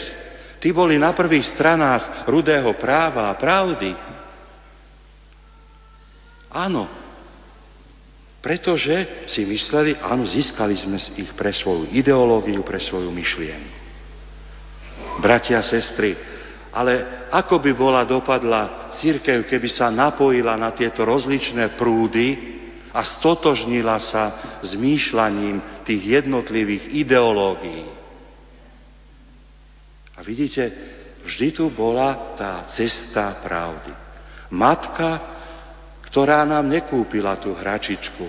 tí boli na prvých stranách rudého práva a pravdy. Áno, Pretože si mysleli, áno, získali sme ich pre svoju ideológiu, pre svoju myšlienku. Bratia a sestry, ale ako by bola dopadla církev, keby sa napojila na tieto rozličné prúdy a stotožnila sa s mýšľaním tých jednotlivých ideológií. A vidíte, vždy tu bola tá cesta pravdy. Matka ktorá nám nekúpila tú hračičku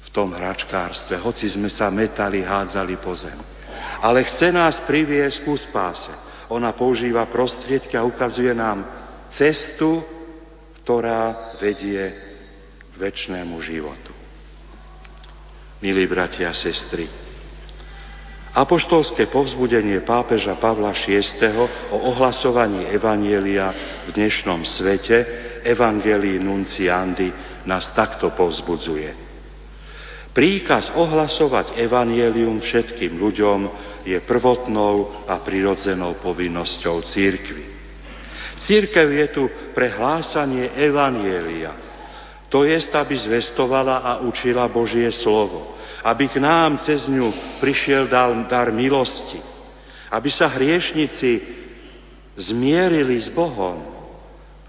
v tom hračkárstve, hoci sme sa metali, hádzali po zem. Ale chce nás priviesť ku spáse. Ona používa prostriedky a ukazuje nám cestu, ktorá vedie k väčšnému životu. Milí bratia a sestry, Apoštolské povzbudenie pápeža Pavla VI. o ohlasovaní Evanielia v dnešnom svete Evangelii Nunciandi nás takto povzbudzuje. Príkaz ohlasovať evanielium všetkým ľuďom je prvotnou a prirodzenou povinnosťou církvy. Církev je tu pre hlásanie evanielia, to jest, aby zvestovala a učila Božie slovo, aby k nám cez ňu prišiel dar, dar milosti, aby sa hriešnici zmierili s Bohom,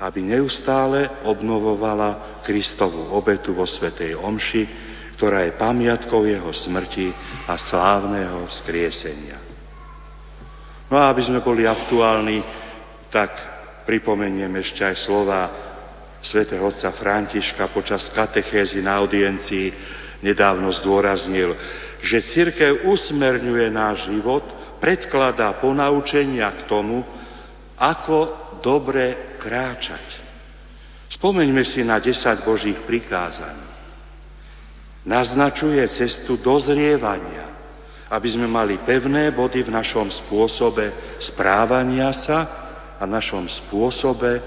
aby neustále obnovovala Kristovú obetu vo Svetej Omši, ktorá je pamiatkou jeho smrti a slávneho skriesenia. No a aby sme boli aktuálni, tak pripomeniem ešte aj slova svätého otca Františka počas katechézy na audiencii nedávno zdôraznil, že církev usmerňuje náš život, predkladá ponaučenia k tomu, ako dobre kráčať. Spomeňme si na 10 Božích prikázaní. Naznačuje cestu dozrievania, aby sme mali pevné body v našom spôsobe správania sa a našom spôsobe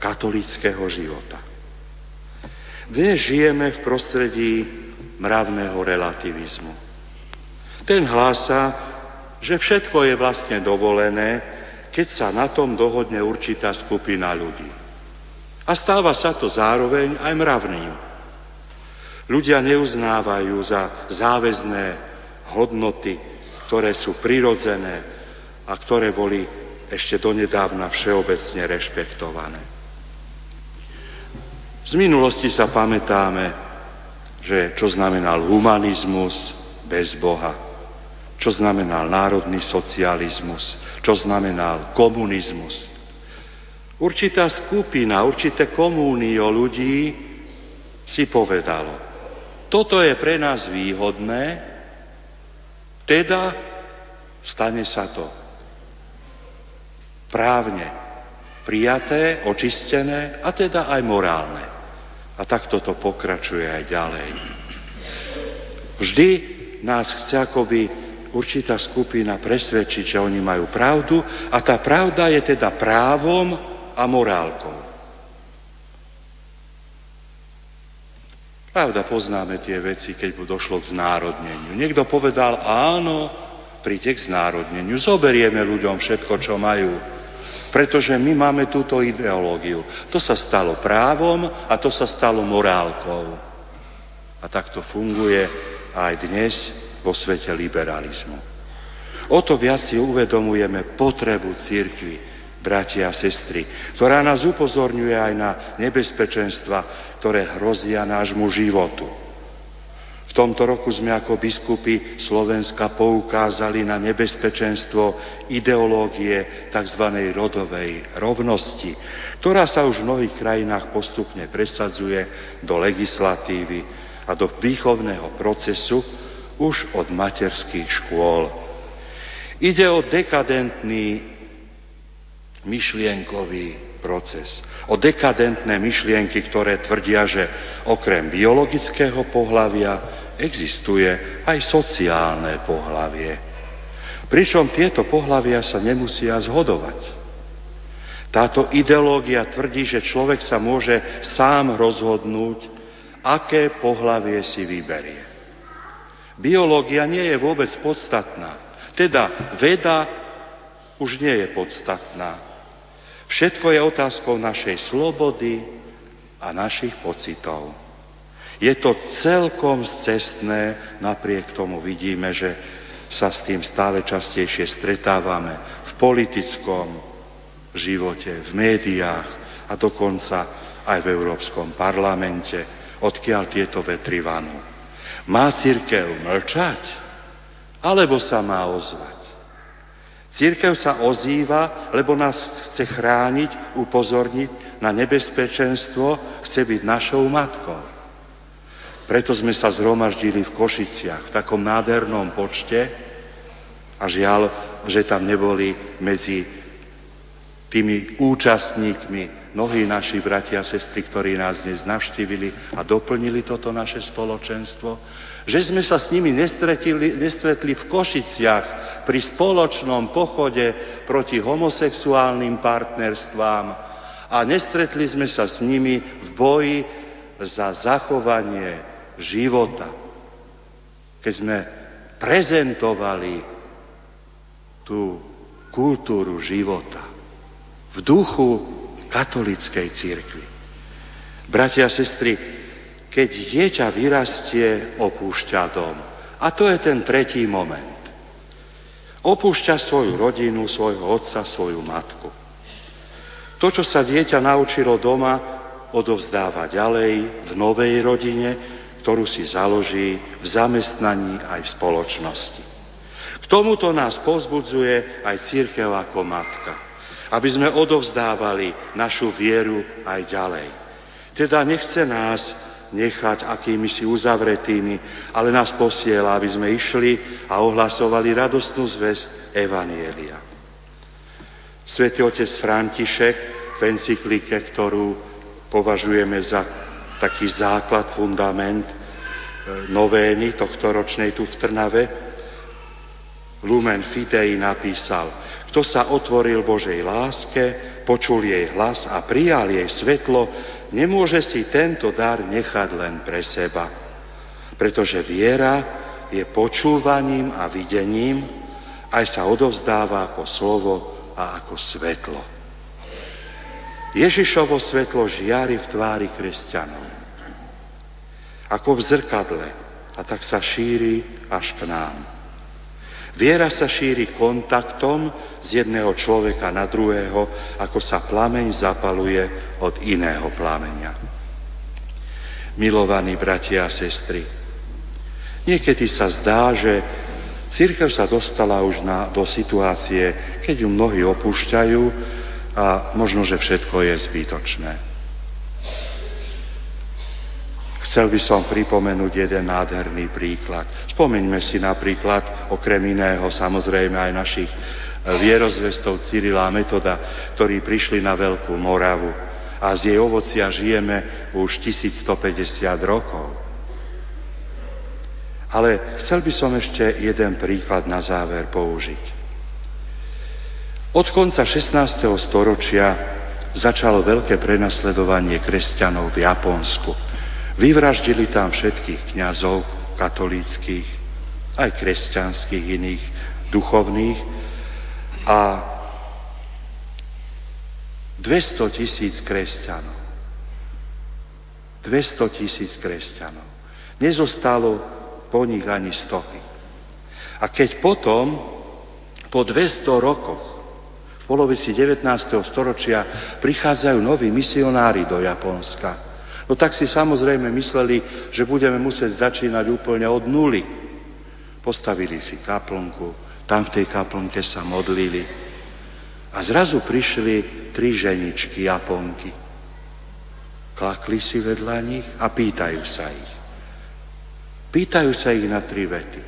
katolického života. Dnes žijeme v prostredí mravného relativizmu. Ten hlása, že všetko je vlastne dovolené, keď sa na tom dohodne určitá skupina ľudí. A stáva sa to zároveň aj mravným. Ľudia neuznávajú za záväzné hodnoty, ktoré sú prirodzené a ktoré boli ešte donedávna všeobecne rešpektované. Z minulosti sa pamätáme, že čo znamenal humanizmus bez Boha čo znamenal národný socializmus, čo znamenal komunizmus. Určitá skupina, určité komúnio ľudí si povedalo, toto je pre nás výhodné, teda stane sa to právne prijaté, očistené a teda aj morálne. A takto to pokračuje aj ďalej. Vždy nás chce akoby určitá skupina presvedčiť, že oni majú pravdu a tá pravda je teda právom a morálkou. Pravda, poznáme tie veci, keď mu došlo k znárodneniu. Niekto povedal, áno, príďte k znárodneniu, zoberieme ľuďom všetko, čo majú, pretože my máme túto ideológiu. To sa stalo právom a to sa stalo morálkou. A tak to funguje aj dnes vo svete liberalizmu. O to viac si uvedomujeme potrebu církvy, bratia a sestry, ktorá nás upozorňuje aj na nebezpečenstva, ktoré hrozia nášmu životu. V tomto roku sme ako biskupy Slovenska poukázali na nebezpečenstvo ideológie tzv. rodovej rovnosti, ktorá sa už v mnohých krajinách postupne presadzuje do legislatívy a do výchovného procesu, už od materských škôl. Ide o dekadentný myšlienkový proces. O dekadentné myšlienky, ktoré tvrdia, že okrem biologického pohlavia existuje aj sociálne pohlavie. Pričom tieto pohlavia sa nemusia zhodovať. Táto ideológia tvrdí, že človek sa môže sám rozhodnúť, aké pohlavie si vyberie. Biológia nie je vôbec podstatná. Teda veda už nie je podstatná. Všetko je otázkou našej slobody a našich pocitov. Je to celkom cestné, napriek tomu vidíme, že sa s tým stále častejšie stretávame v politickom živote, v médiách a dokonca aj v Európskom parlamente, odkiaľ tieto vetry vanú. Má církev mlčať? Alebo sa má ozvať? Církev sa ozýva, lebo nás chce chrániť, upozorniť na nebezpečenstvo, chce byť našou matkou. Preto sme sa zhromaždili v Košiciach v takom nádhernom počte a žiaľ, že tam neboli medzi tými účastníkmi mnohí naši bratia a sestry, ktorí nás dnes navštívili a doplnili toto naše spoločenstvo, že sme sa s nimi nestretli, v Košiciach pri spoločnom pochode proti homosexuálnym partnerstvám a nestretli sme sa s nimi v boji za zachovanie života. Keď sme prezentovali tú kultúru života v duchu katolíckej církvy. Bratia a sestry, keď dieťa vyrastie, opúšťa dom. A to je ten tretí moment. Opúšťa svoju rodinu, svojho otca, svoju matku. To, čo sa dieťa naučilo doma, odovzdáva ďalej v novej rodine, ktorú si založí v zamestnaní aj v spoločnosti. K tomuto nás pozbudzuje aj církev ako matka, aby sme odovzdávali našu vieru aj ďalej. Teda nechce nás nechať akými si uzavretými, ale nás posiela, aby sme išli a ohlasovali radostnú zväz Evanielia. Svetý otec František v encyklike, ktorú považujeme za taký základ, fundament e, novény tohto ročnej tu v Trnave, Lumen Fidei napísal, kto sa otvoril Božej láske, počul jej hlas a prijal jej svetlo, nemôže si tento dar nechať len pre seba. Pretože viera je počúvaním a videním, aj sa odovzdáva ako slovo a ako svetlo. Ježišovo svetlo žiari v tvári kresťanov. Ako v zrkadle a tak sa šíri až k nám. Viera sa šíri kontaktom z jedného človeka na druhého, ako sa plameň zapaluje od iného plameňa. Milovaní bratia a sestry, niekedy sa zdá, že církev sa dostala už na, do situácie, keď ju mnohí opúšťajú a možno, že všetko je zbytočné. Chcel by som pripomenúť jeden nádherný príklad. Spomeňme si napríklad, okrem iného, samozrejme aj našich e, vierozvestov Cyrila a Metoda, ktorí prišli na Veľkú Moravu a z jej ovocia žijeme už 1150 rokov. Ale chcel by som ešte jeden príklad na záver použiť. Od konca 16. storočia začalo veľké prenasledovanie kresťanov v Japonsku. Vyvraždili tam všetkých kňazov katolíckých, aj kresťanských iných, duchovných a 200 tisíc kresťanov. 200 tisíc kresťanov. Nezostalo po nich ani stopy. A keď potom, po 200 rokoch, v polovici 19. storočia, prichádzajú noví misionári do Japonska, No tak si samozrejme mysleli, že budeme musieť začínať úplne od nuly. Postavili si kaplnku, tam v tej kaplnke sa modlili. A zrazu prišli tri ženičky Japonky. Klakli si vedľa nich a pýtajú sa ich. Pýtajú sa ich na tri vety.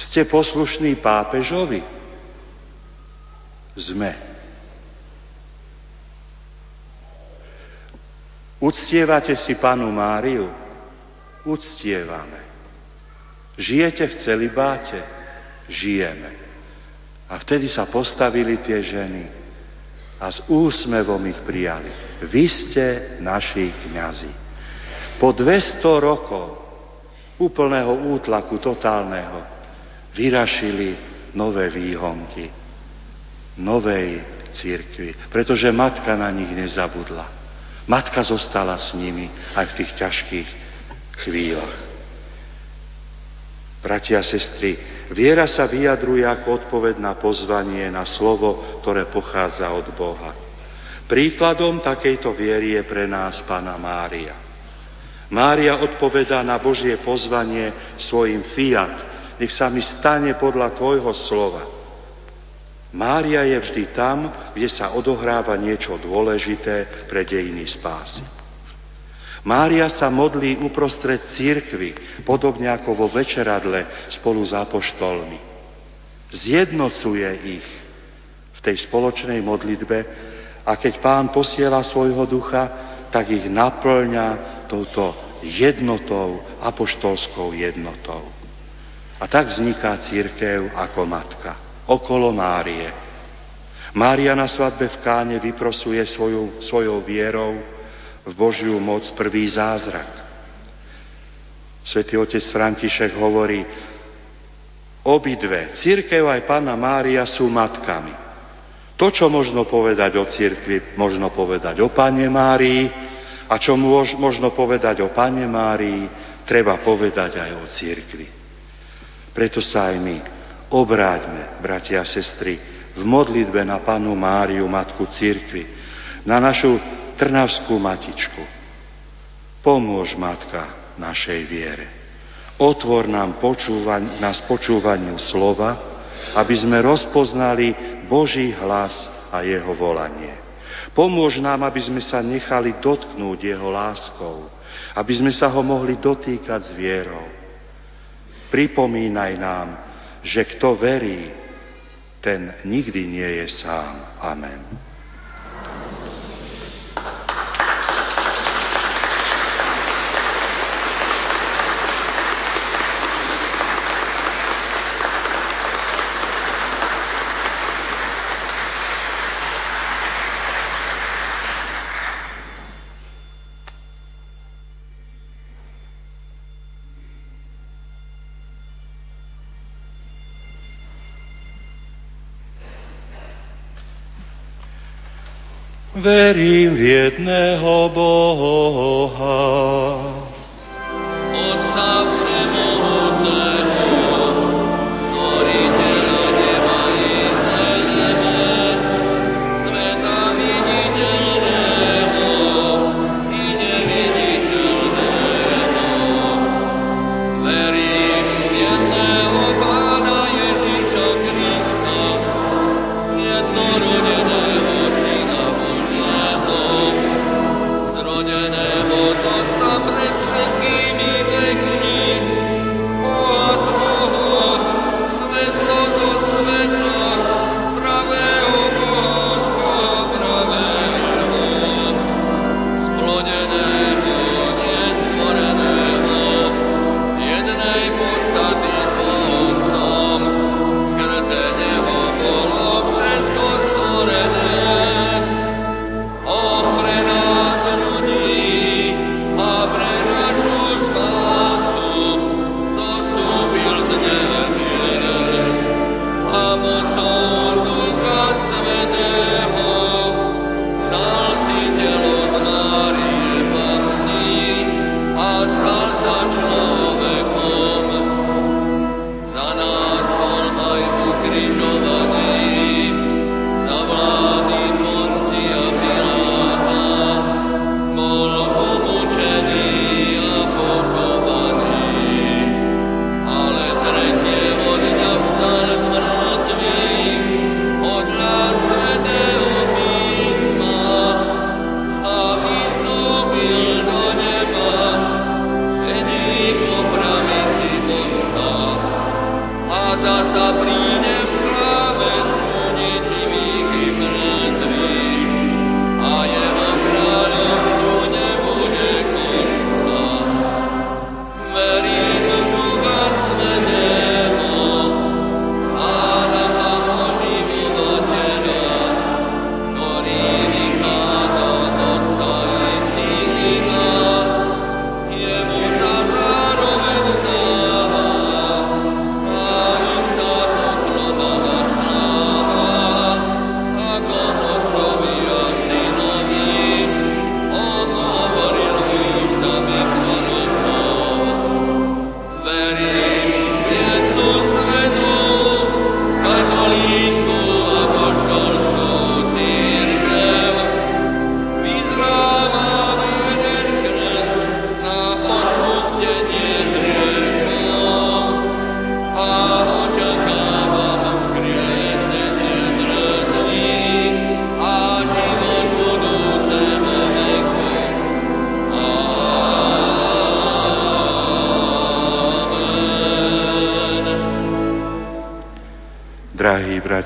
Ste poslušní pápežovi? Sme. Uctievate si panu Máriu? Uctievame. Žijete v celibáte? Žijeme. A vtedy sa postavili tie ženy a s úsmevom ich prijali. Vy ste naši kňazi. Po 200 rokov úplného útlaku totálneho vyrašili nové výhonky novej církvy, pretože matka na nich nezabudla Matka zostala s nimi aj v tých ťažkých chvíľach. Bratia a sestry, viera sa vyjadruje ako odpoveď na pozvanie, na slovo, ktoré pochádza od Boha. Príkladom takejto viery je pre nás Pana Mária. Mária odpovedá na Božie pozvanie svojim fiat, nech sa mi stane podľa Tvojho slova. Mária je vždy tam, kde sa odohráva niečo dôležité pre dejiny spásy. Mária sa modlí uprostred církvy, podobne ako vo večeradle spolu s apoštolmi. Zjednocuje ich v tej spoločnej modlitbe a keď pán posiela svojho ducha, tak ich naplňa touto jednotou, apoštolskou jednotou. A tak vzniká církev ako matka, okolo Márie. Mária na svadbe v Káne vyprosuje svoju, svojou vierou v Božiu moc prvý zázrak. Svetý otec František hovorí, obidve, církev aj Pána Mária sú matkami. To, čo možno povedať o církvi, možno povedať o Pane Márii a čo môž, možno povedať o Pane Márii, treba povedať aj o církvi. Preto sa aj my obráťme, bratia a sestry, v modlitbe na Panu Máriu, Matku církvy, na našu Trnavskú matičku. Pomôž, Matka, našej viere. Otvor nám počúvaň, nás počúvaniu slova, aby sme rozpoznali Boží hlas a jeho volanie. Pomôž nám, aby sme sa nechali dotknúť jeho láskou, aby sme sa ho mohli dotýkať s vierou. Pripomínaj nám, že kto verí, ten nikdy nie je sám. Amen. Verím v jedného Boha,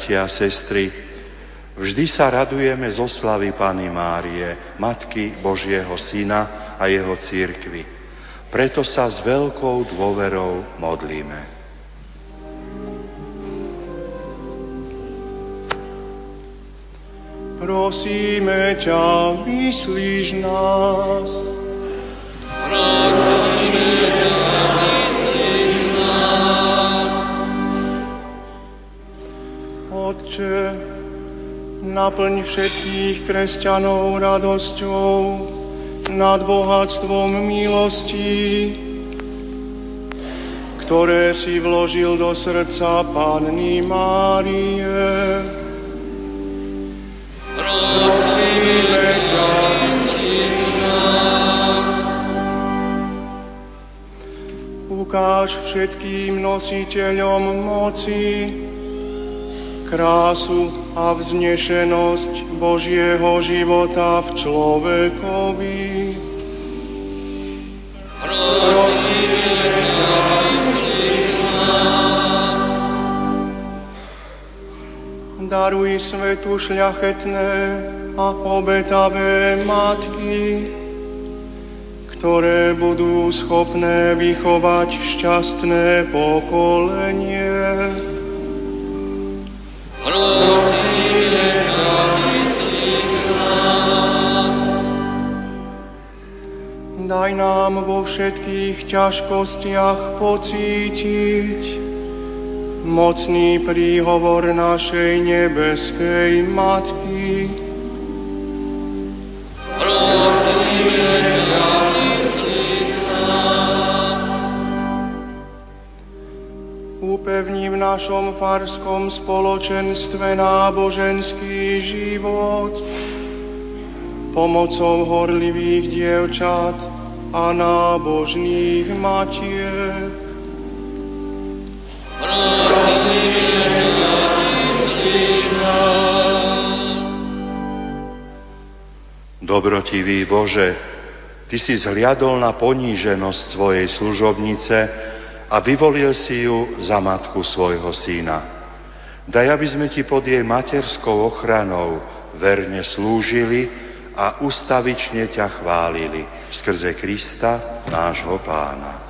bratia a sestry, vždy sa radujeme z oslavy Pany Márie, Matky Božieho Syna a Jeho církvy. Preto sa s veľkou dôverou modlíme. Prosíme ťa, vyslíš nás. Naplň všetkých kresťanov radosťou nad bohatstvom milosti, ktoré si vložil do srdca Panny Márie. Ukáž všetkým nositeľom moci krásu a vznešenosť Božieho života v človekovi. daruj svetu šľachetné a obetavé matky, ktoré budú schopné vychovať šťastné pokolenie. Daj nám vo všetkých ťažkostiach pocítiť, mocný príhovor našej nebeskej Matky. Upevni v našom farskom spoločenstve náboženský život pomocou horlivých dievčat a nábožných matiek. Dobrotivý Bože, Ty si zhliadol na poníženosť svojej služobnice a vyvolil si ju za matku svojho syna. Daj, aby sme Ti pod jej materskou ochranou verne slúžili a ustavične ťa chválili skrze Krista, nášho pána.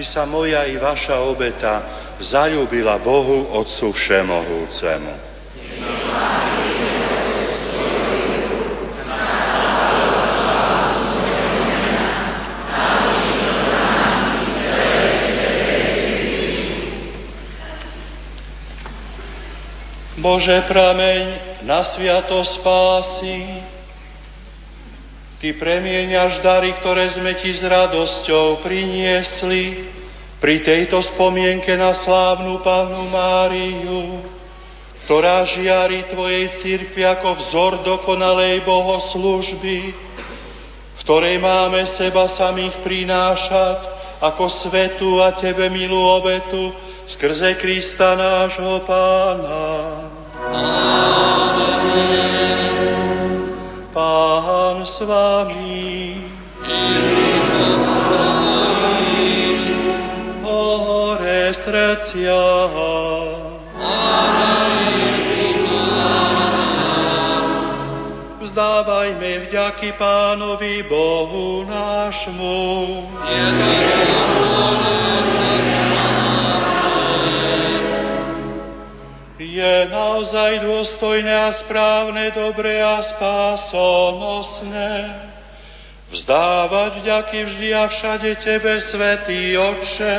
Aby sa moja i vaša obeta zalúbila Bohu Otcu Všemohúcemu. Bože prameň na sviato spásy, Ty premieňaš dary, ktoré sme Ti s radosťou priniesli pri tejto spomienke na slávnu Pánu Máriu, ktorá žiari Tvojej cirkvi ako vzor dokonalej bohoslužby, v ktorej máme seba samých prinášať ako svetu a Tebe milú obetu skrze Krista nášho Pána. Amen. Pán s vami. Srdcia. Vzdávajme vďaky Pánovi Bohu nášmu. Je naozaj dôstojné a správne, dobré a spásonosné. Vzdávať vďaky vždy a všade Tebe, Svetý Otče,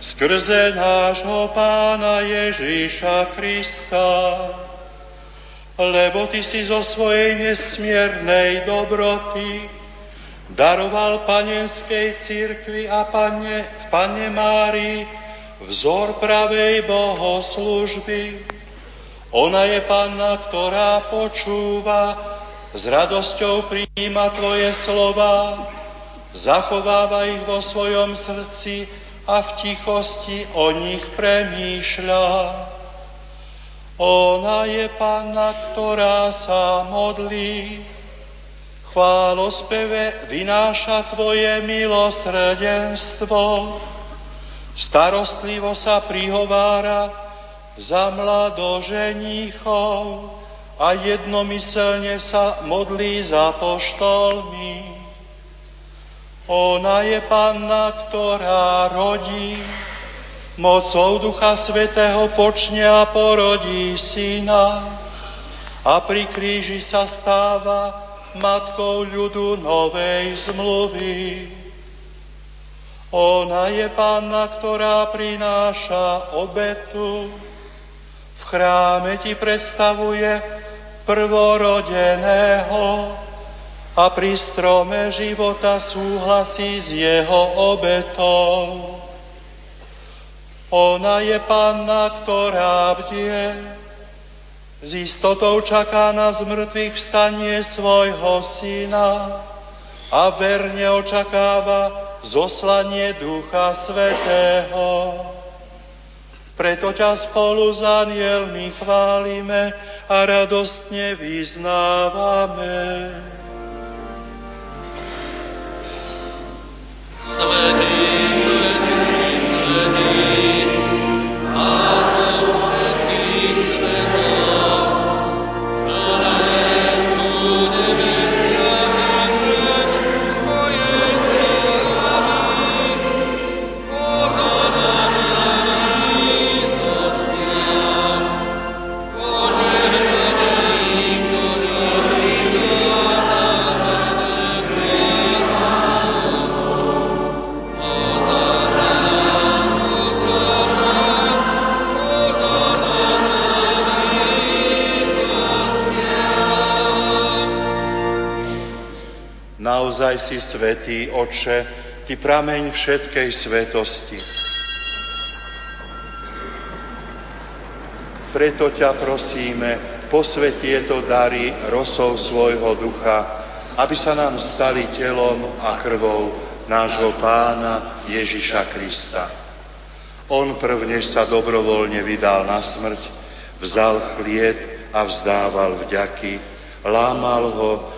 skrze nášho Pána Ježíša Krista. Lebo Ty si zo svojej nesmiernej dobroty daroval panenskej cirkvi a pane, v Pane Márii vzor pravej bohoslužby. Ona je panna, ktorá počúva, s radosťou príjima Tvoje slova, zachováva ich vo svojom srdci a v tichosti o nich premýšľa. Ona je panna, ktorá sa modlí, chválospeve vynáša Tvoje milosrdenstvo, starostlivo sa prihovára za mladoženíchov a jednomyselne sa modlí za poštolmi. Ona je panna, ktorá rodí, mocou Ducha Svetého počne a porodí syna a pri kríži sa stáva matkou ľudu novej zmluvy. Ona je Panna, ktorá prináša obetu. V chráme ti predstavuje prvorodeného a pri strome života súhlasí s jeho obetou. Ona je Panna, ktorá bdie, s istotou čaká na zmrtvých stanie svojho syna a verne očakáva zoslanie Ducha Svetého. Preto ťa spolu s anielmi chválime a radostne vyznávame. Svetý Naozaj si svetý, Otče, Ty prameň všetkej svetosti. Preto ťa prosíme, posvet tieto dary rosou svojho ducha, aby sa nám stali telom a krvou nášho pána Ježiša Krista. On prvnež sa dobrovoľne vydal na smrť, vzal chlieb a vzdával vďaky, lámal ho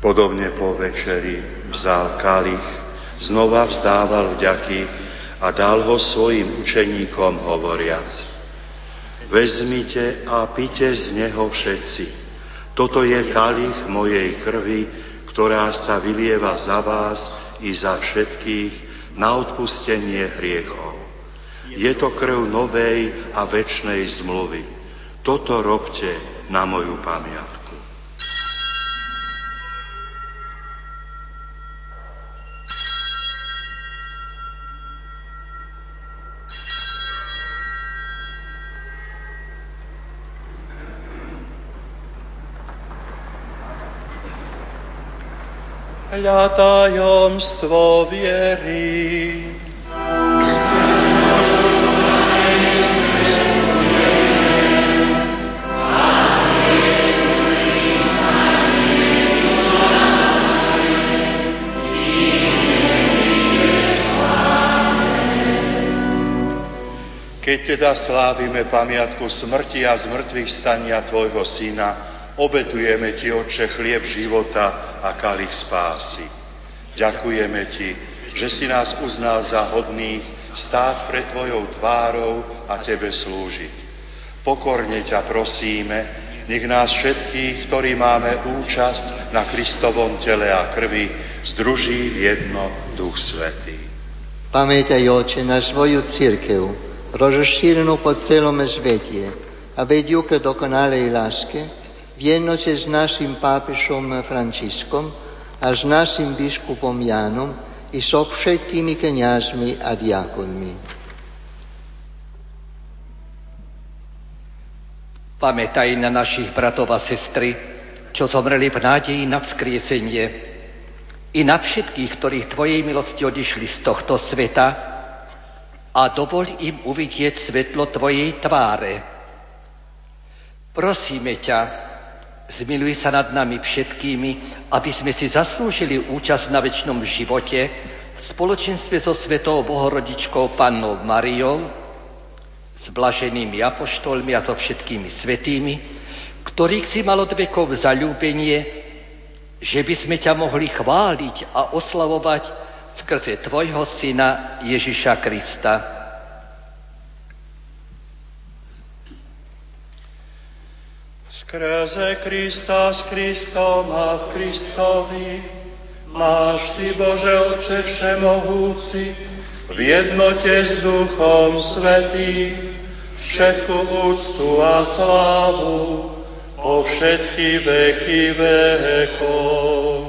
Podobne po večeri vzal kalich, znova vzdával vďaky a dal ho svojim učeníkom hovoriac. Vezmite a pite z neho všetci. Toto je kalich mojej krvi, ktorá sa vylieva za vás i za všetkých na odpustenie hriechov. Je to krv novej a večnej zmluvy. Toto robte na moju pamiatku. Hľa tajomstvo viery. Keď teda slávime pamiatku smrti a zmrtvých stania Tvojho Syna, obetujeme Ti, Otče, chlieb života a kalich spásy. Ďakujeme Ti, že si nás uznal za hodných stáť pred Tvojou tvárou a Tebe slúžiť. Pokorne ťa prosíme, nech nás všetkých, ktorí máme účasť na Kristovom tele a krvi, združí v jedno Duch Svetý. Pamätaj, Oče, na svoju církev, rozšírenú po celom svete a vedú k dokonalej láske, jednote s našim pápežom Františkom a s našim biskupom Jánom i so všetkými kniazmi a diakonmi. Pamätaj na našich bratov a sestry, čo zomreli v nádeji na vzkriesenie, i na všetkých, ktorých Tvojej milosti odišli z tohto sveta a dovol im uvidieť svetlo Tvojej tváre. Prosíme ťa, Zmiluj sa nad nami všetkými, aby sme si zaslúžili účasť na väčšnom živote v spoločenstve so Svetou Bohorodičkou Pannou Mariou, s blaženými apoštolmi a so všetkými svetými, ktorých si mal od vekov zalúbenie, že by sme ťa mohli chváliť a oslavovať skrze Tvojho Syna Ježiša Krista Skrze Krista s Kristom a v Kristovi máš Ty, Bože Otče Všemohúci, v jednote s Duchom Svetým všetku úctu a slávu po všetky veky vekov.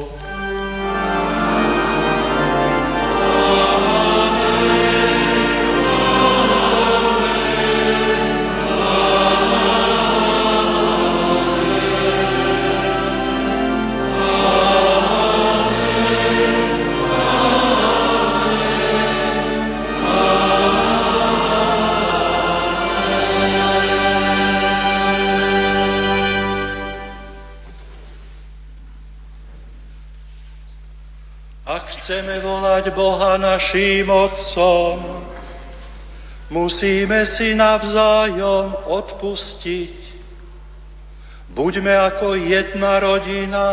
Volať Boha naším Otcom, musíme si navzájom odpustiť. Buďme ako jedna rodina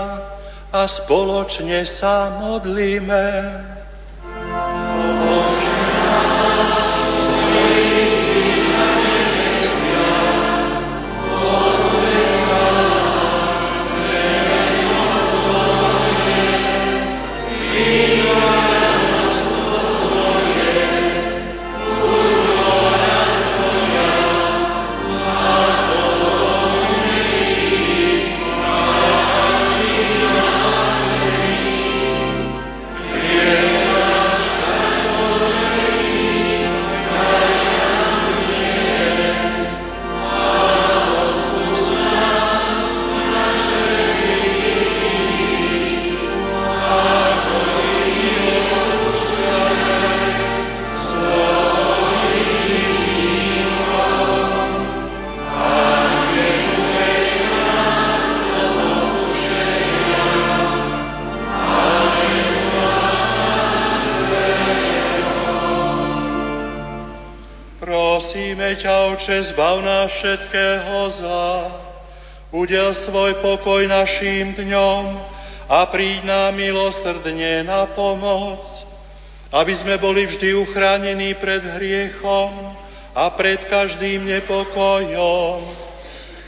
a spoločne sa modlíme. Nás všetkého zla. Udel svoj pokoj našim dňom a príď nám milosrdne na pomoc, aby sme boli vždy uchránení pred hriechom a pred každým nepokojom,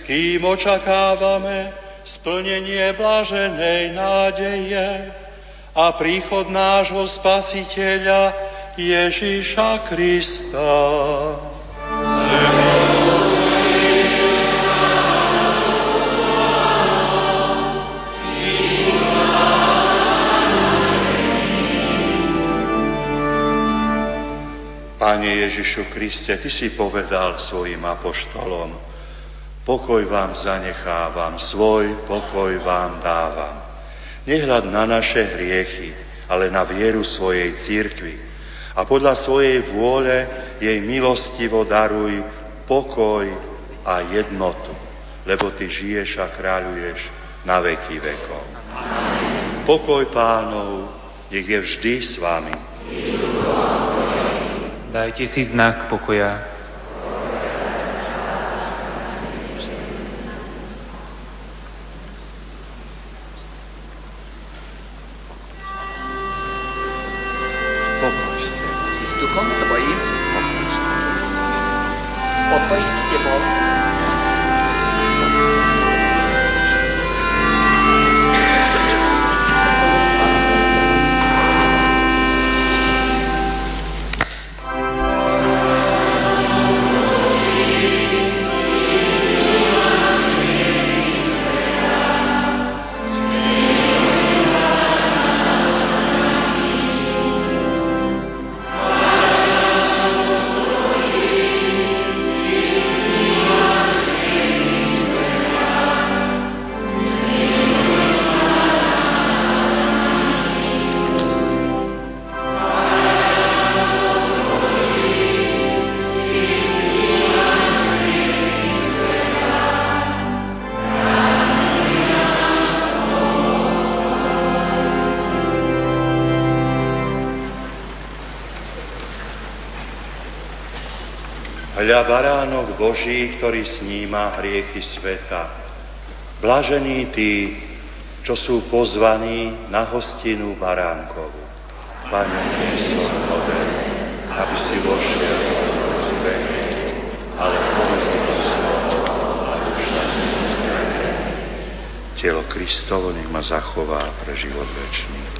kým očakávame splnenie blaženej nádeje a príchod nášho Spasiteľa Ježíša Krista. Pane Ježišu Kriste, Ty si povedal svojim apoštolom, pokoj vám zanechávam, svoj pokoj vám dávam. Nehľad na naše hriechy, ale na vieru svojej církvy. A podľa svojej vôle jej milostivo daruj pokoj a jednotu, lebo Ty žiješ a kráľuješ na veky vekov. Pokoj pánov, nech je vždy s vami. Dajte si znak pokoja. Baránok Boží, ktorý sníma hriechy sveta. Blažení tí, čo sú pozvaní na hostinu baránkovu. Pane, nie som hoden, aby si vošiel ale duša Telo Kristovo nech ma zachová pre život večný.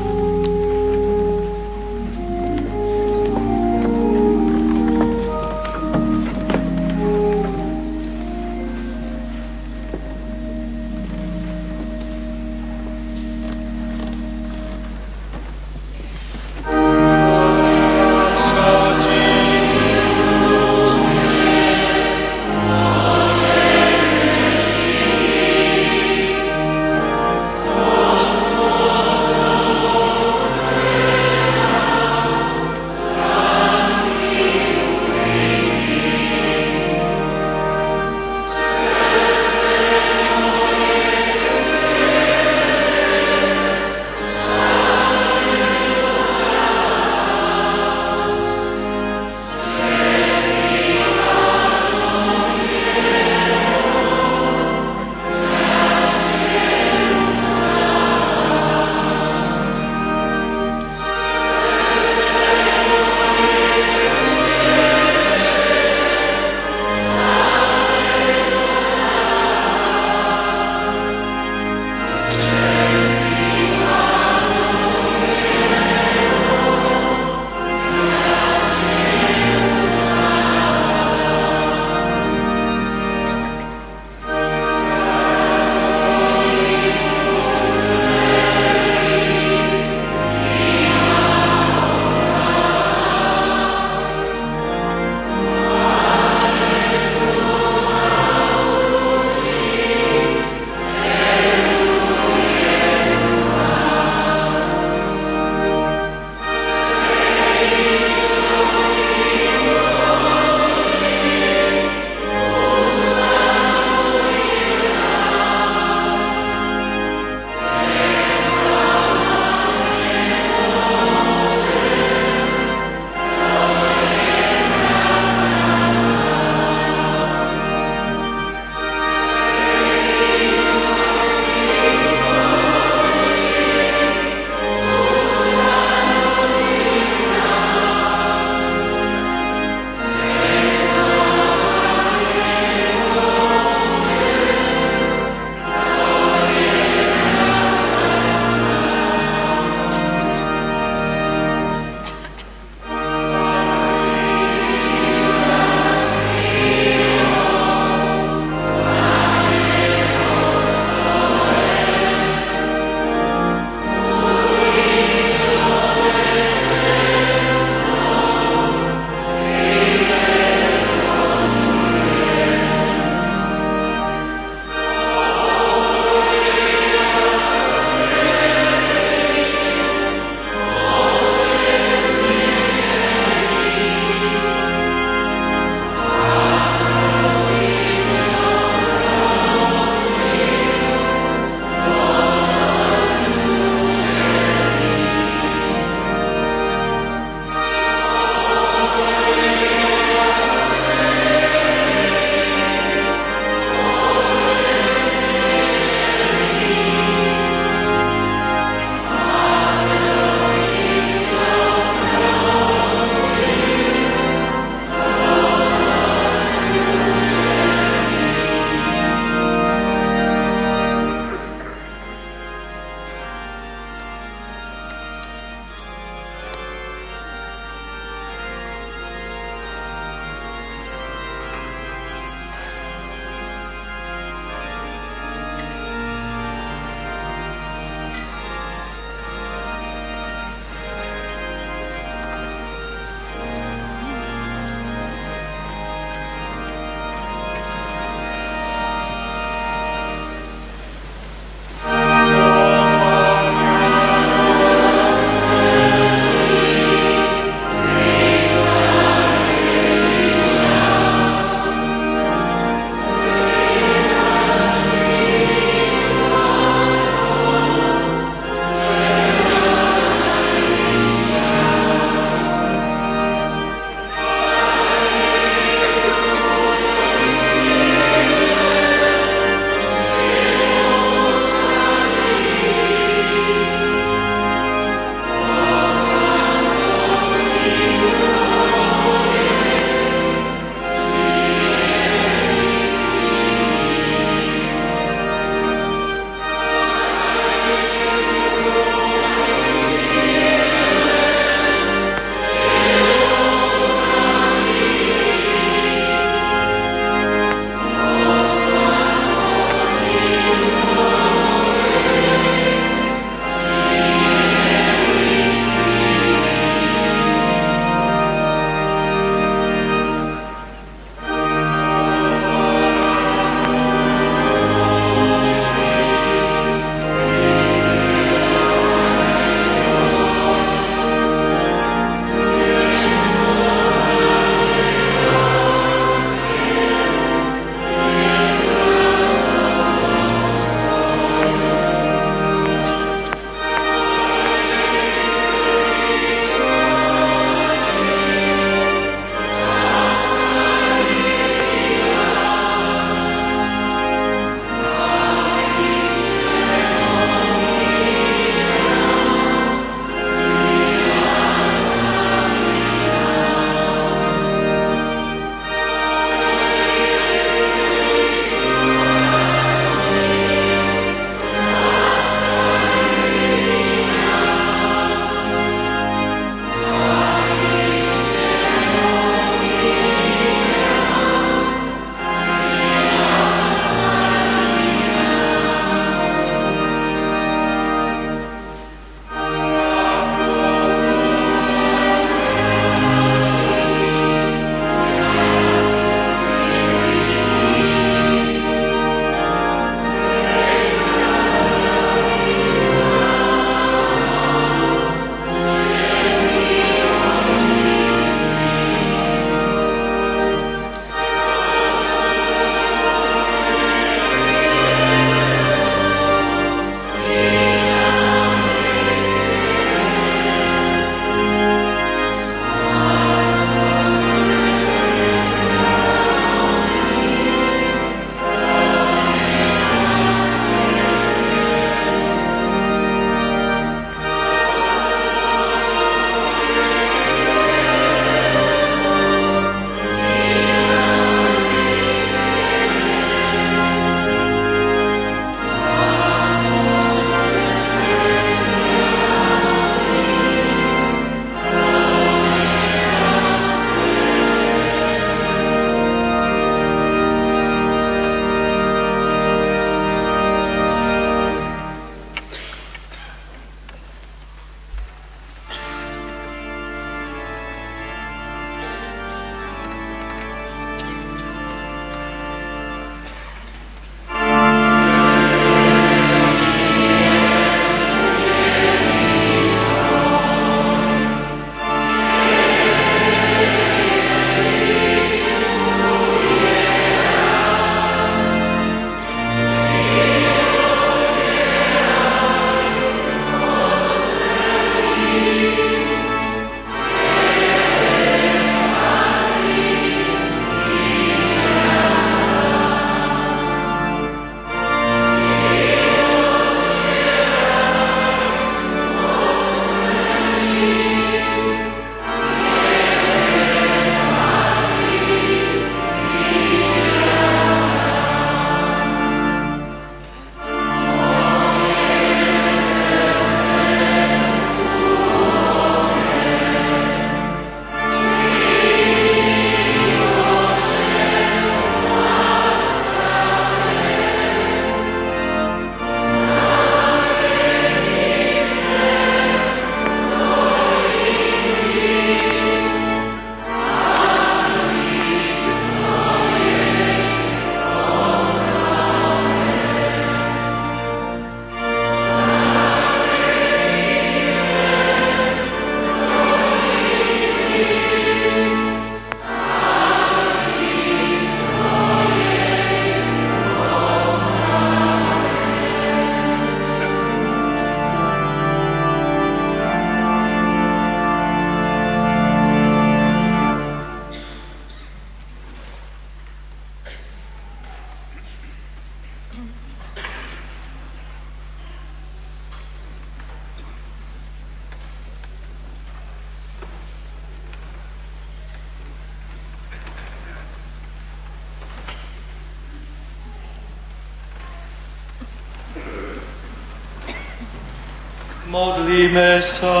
Modlíme sa.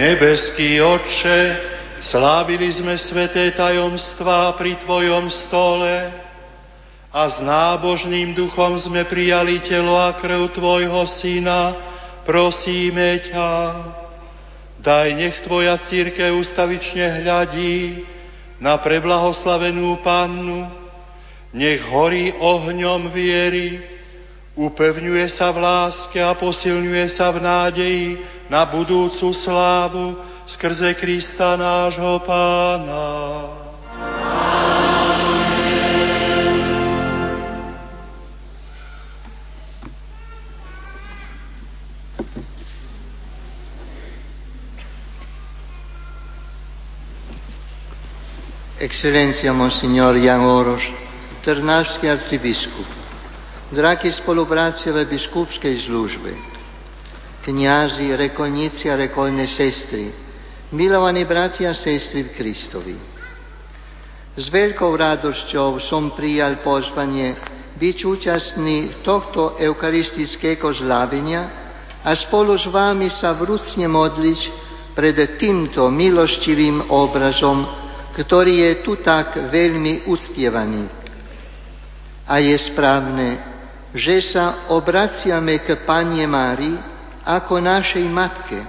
Nebeský Otče, slávili sme sveté tajomstvá pri Tvojom stole a s nábožným duchom sme prijali telo a krv Tvojho Syna, prosíme ťa, daj nech Tvoja církev ustavične hľadí na preblahoslavenú Pannu, nech horí ohňom viery, upevňuje sa v láske a posilňuje sa v nádeji na budúcu slávu skrze Krista nášho Pána. Excelência Monsignor Jan Oroš, trnavský arcibiskup, dragi spolubracia v biskupskej službe, kniazy, rekolníci a rekolné sestry, milovaní bratia a sestry v Kristovi. S veľkou radosťou som prijal pozvanie byť účastný tohto eucharistického zlávenia a spolu s vami sa vrúcne modliť pred týmto milostivým obrazom, ktorý je tu tak veľmi uctievaný. A je správne, že sa obraciame k Panie Márii ako našej matke,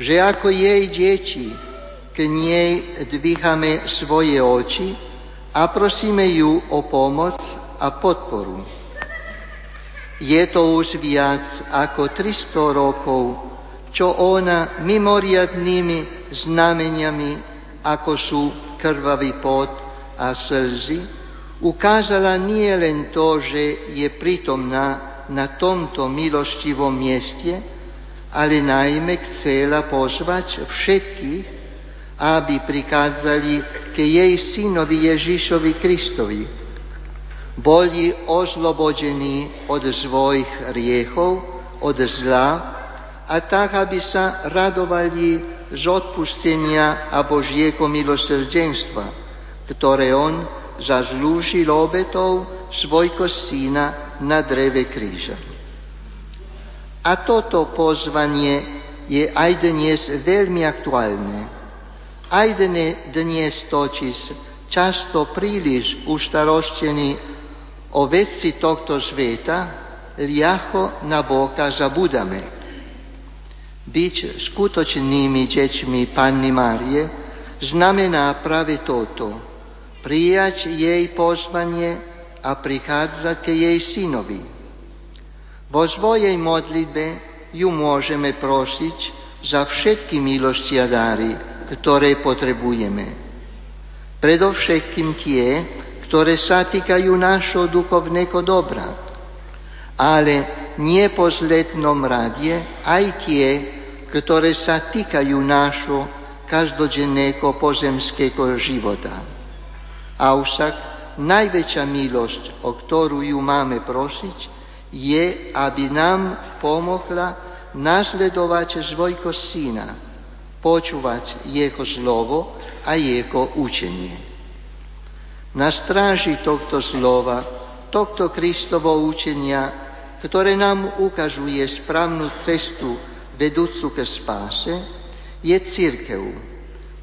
že ako jej deti k nej dvíhame svoje oči a prosíme ju o pomoc a podporu. Je to už viac ako 300 rokov, čo ona mimoriadnými znameniami, ako sú krvavý pot a slzy, ukázala nie len to, že je prítomná na tomto milostivom mieste, ale najmä chcela pozvať všetkých, aby prikázali k jej synovi Ježišovi Kristovi. Boli oslobodení od svojich riechov, od zla, a tak, aby sa radovali z odpustenia a Božiego milosrdenstva, ktoré On zaslúžil obetou svojho syna na dreve kríža. A toto pozvanie je aj dnes veľmi aktuálne. Aj dnes totiž často príliš ustaroštení o veci tohto sveta ľahko na Boha zabudame. Byť skutočnými deťmi Panny Márie znamená práve toto – prijať jej pozvanie a prichádzať ke jej synovi. Vo svojej modlitbe ju môžeme prosiť za všetky milosti a dáry, ktoré potrebujeme. Predovšetkým tie, ktoré sa týkajú našho duchovného dobra, ale nie po zletnom rade aj tie, ktoré sa týkajú nášho každodenného pozemského života. Avšak najväčšia milosť, o ktorú ju máme prosiť, je, aby nám pomohla nasledovať svojho syna, počúvať jeho slovo a jeho učenie. Na stráži tohto slova, tohto Kristovo učenia, ktoré nám ukazuje správnu cestu vedúcu k spáse, je církev,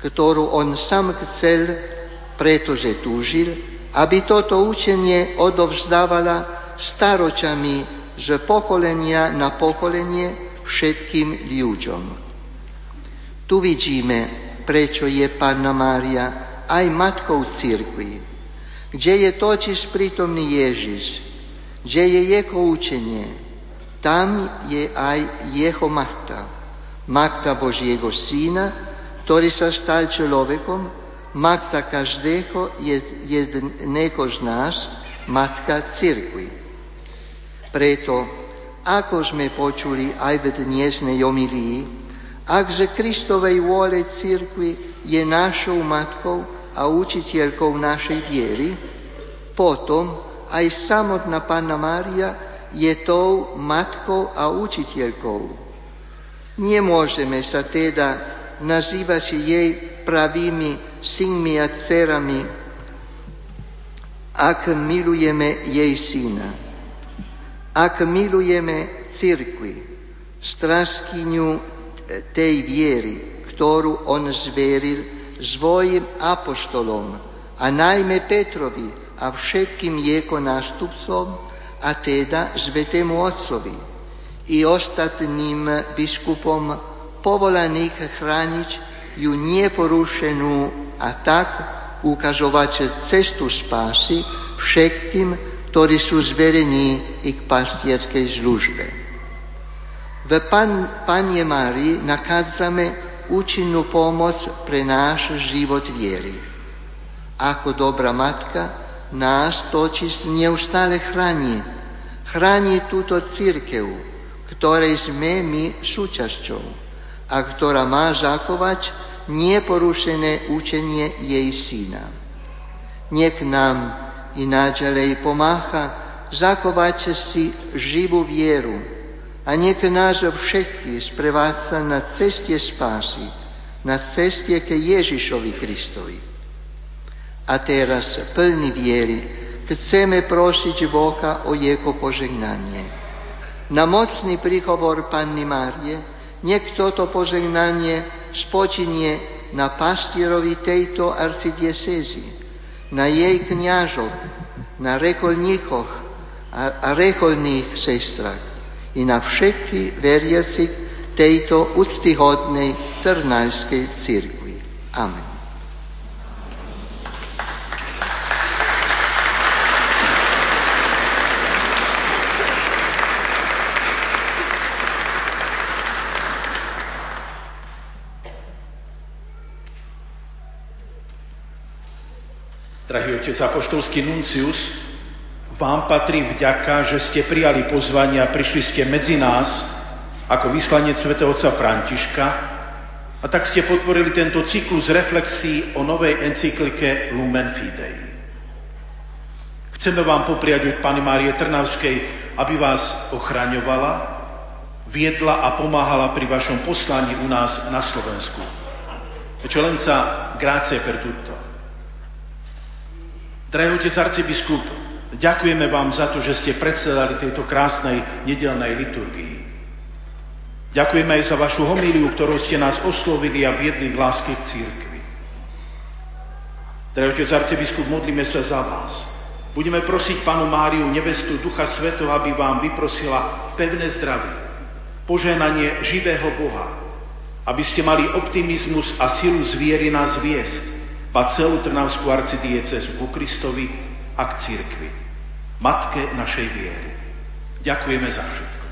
ktorú on sám chcel pretože túžil, aby toto učenie odovzdávala staročami z pokolenia na pokolenie všetkým ľuďom. Tu vidíme, prečo je Panna Mária aj matkou církvy, kde je totiž prítomný Ježiš, kde je jeho učenie, tam je aj jeho matka, matka Božieho Syna, ktorý sa stal človekom, matka každého jedného z nás, matka cirkvi. Preto, ako sme počuli aj v dnešnej omilii, akže Kristovej vôle cirkvi je našou matkou a učiteľkou našej viery, potom aj samotná Panna Mária je tou matkou a učiteľkou. Nemôžeme sa teda nazývať jej pravými synmi a dcerami, ak milujeme jej syna. Ak milujeme cirkvi, straskinju tej vjery, ktorú on zveril svojim apoštolom, a najmä Petrovi a všetkým jeho nástupcom, a teda Svetému Otcovi i ostatným biskupom povolaných chrániť ju neporušenú a tak ukazovať cestu spásy všetkým, ktorí sú zverení i k pastierskej službe. V Pan, Panie Márii nachádzame účinnú pomoc pre náš život viery. Ako dobrá matka nás totiž neustále chráni. Chráni túto církev, ktorej sme my súčasťou a ktorá má zachovať neporušené učenie jej syna. Nech nám i naďalej pomáha zachovať si živú vieru a nech nás všetky sprevádza na ceste spásy, na ceste ke Ježišovi Kristovi. A teraz plný viery chceme prosiť Boha o Jeho požehnanie. Na mocný príhovor Panny Márie, nech toto požehnanie spočinie na pastierovi tejto arcidiecezy, na jej kniažoch, na rekolníkoch a, a rekolných sestrach i na všetky veriacich tejto úctyhodnej Trnavskej cirkvi. Amen. Drahý otec apoštolský nuncius, vám patrí vďaka, že ste prijali pozvanie a prišli ste medzi nás ako vyslanec svätého otca Františka a tak ste podporili tento cyklus reflexí o novej encyklike Lumen Fidei. Chceme vám popriať od Pany Márie Trnavskej, aby vás ochraňovala, viedla a pomáhala pri vašom poslaní u nás na Slovensku. Eccellenza, grazie per tutto. Drahý otec arcibiskup, ďakujeme vám za to, že ste predsedali tejto krásnej nedelnej liturgii. Ďakujeme aj za vašu homíliu, ktorou ste nás oslovili a viedli k láske k církvi. Drahý otec arcibiskup, modlíme sa za vás. Budeme prosiť Panu Máriu, nevestu Ducha Svetého, aby vám vyprosila pevné zdravie, poženanie živého Boha, aby ste mali optimizmus a silu zviery nás viesť, pa celú Trnavskú arcidiecezu ku Kristovi a k církvi, matke našej viery. Ďakujeme za všetko.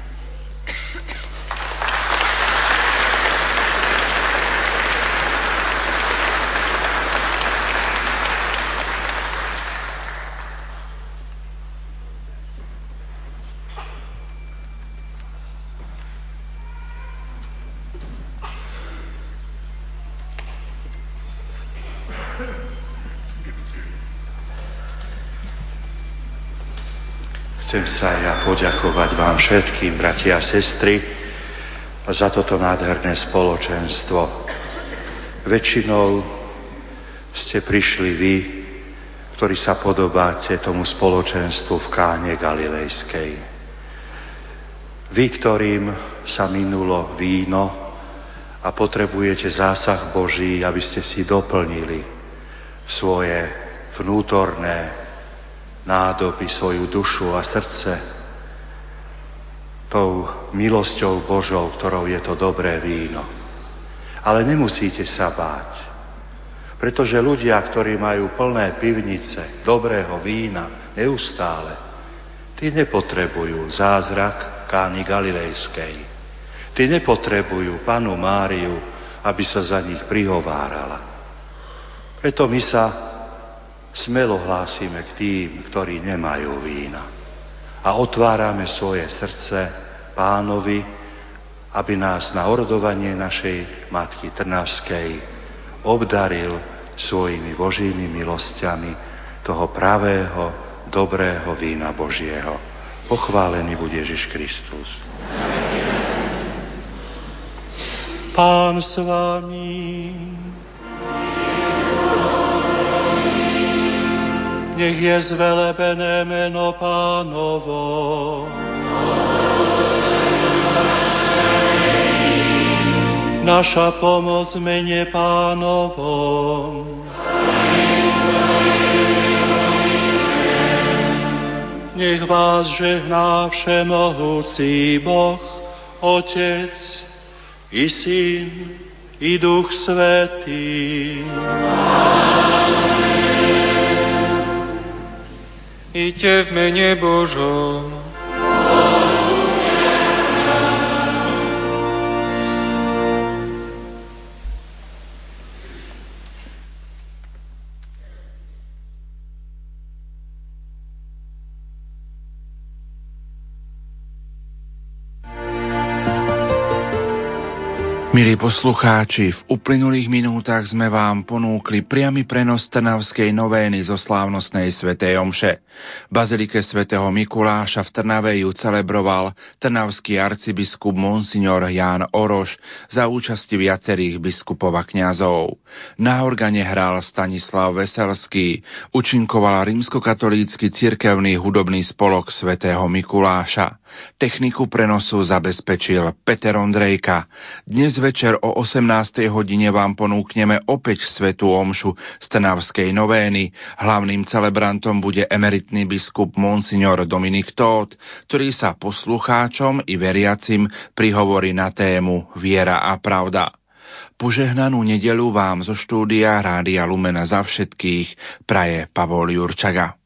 Chcem sa ja poďakovať vám všetkým, bratia a sestry, za toto nádherné spoločenstvo. Väčšinou ste prišli vy, ktorí sa podobáte tomu spoločenstvu v Káne Galilejskej. Vy, ktorým sa minulo víno a potrebujete zásah Boží, aby ste si doplnili svoje vnútorné nádoby svoju dušu a srdce tou milosťou Božou, ktorou je to dobré víno. Ale nemusíte sa báť, pretože ľudia, ktorí majú plné pivnice dobrého vína neustále, tí nepotrebujú zázrak Kány Galilejskej. Tí nepotrebujú panu Máriu, aby sa za nich prihovárala. Preto my sa smelo hlásime k tým, ktorí nemajú vína. A otvárame svoje srdce pánovi, aby nás na orodovanie našej Matky Trnavskej obdaril svojimi Božími milosťami toho pravého, dobrého vína Božieho. Pochválený bude Ježiš Kristus. Pán s vami. nech je zvelebené meno pánovo. Naša pomoc mene pánovom. Nech vás žehná všemohúci Boh, Otec i Syn i Duch Svetý. Amen. Iďte v mene Božom. Milí poslucháči, v uplynulých minútach sme vám ponúkli priamy prenos Trnavskej novény zo slávnostnej svätej Omše. V Bazilike svätého Mikuláša v Trnave ju celebroval trnavský arcibiskup Monsignor Ján Oroš za účasti viacerých biskupov a kňazov. Na organe hral Stanislav Veselský, učinkoval rímskokatolícky cirkevný hudobný spolok svätého Mikuláša. Techniku prenosu zabezpečil Peter Ondrejka. Dnes večer o 18. hodine vám ponúkneme opäť svetu omšu z Trnavskej novény. Hlavným celebrantom bude emeritný biskup Monsignor Dominik Tóth, ktorý sa poslucháčom i veriacim prihovorí na tému Viera a pravda. Požehnanú nedelu vám zo štúdia Rádia Lumena za všetkých praje Pavol Jurčaga.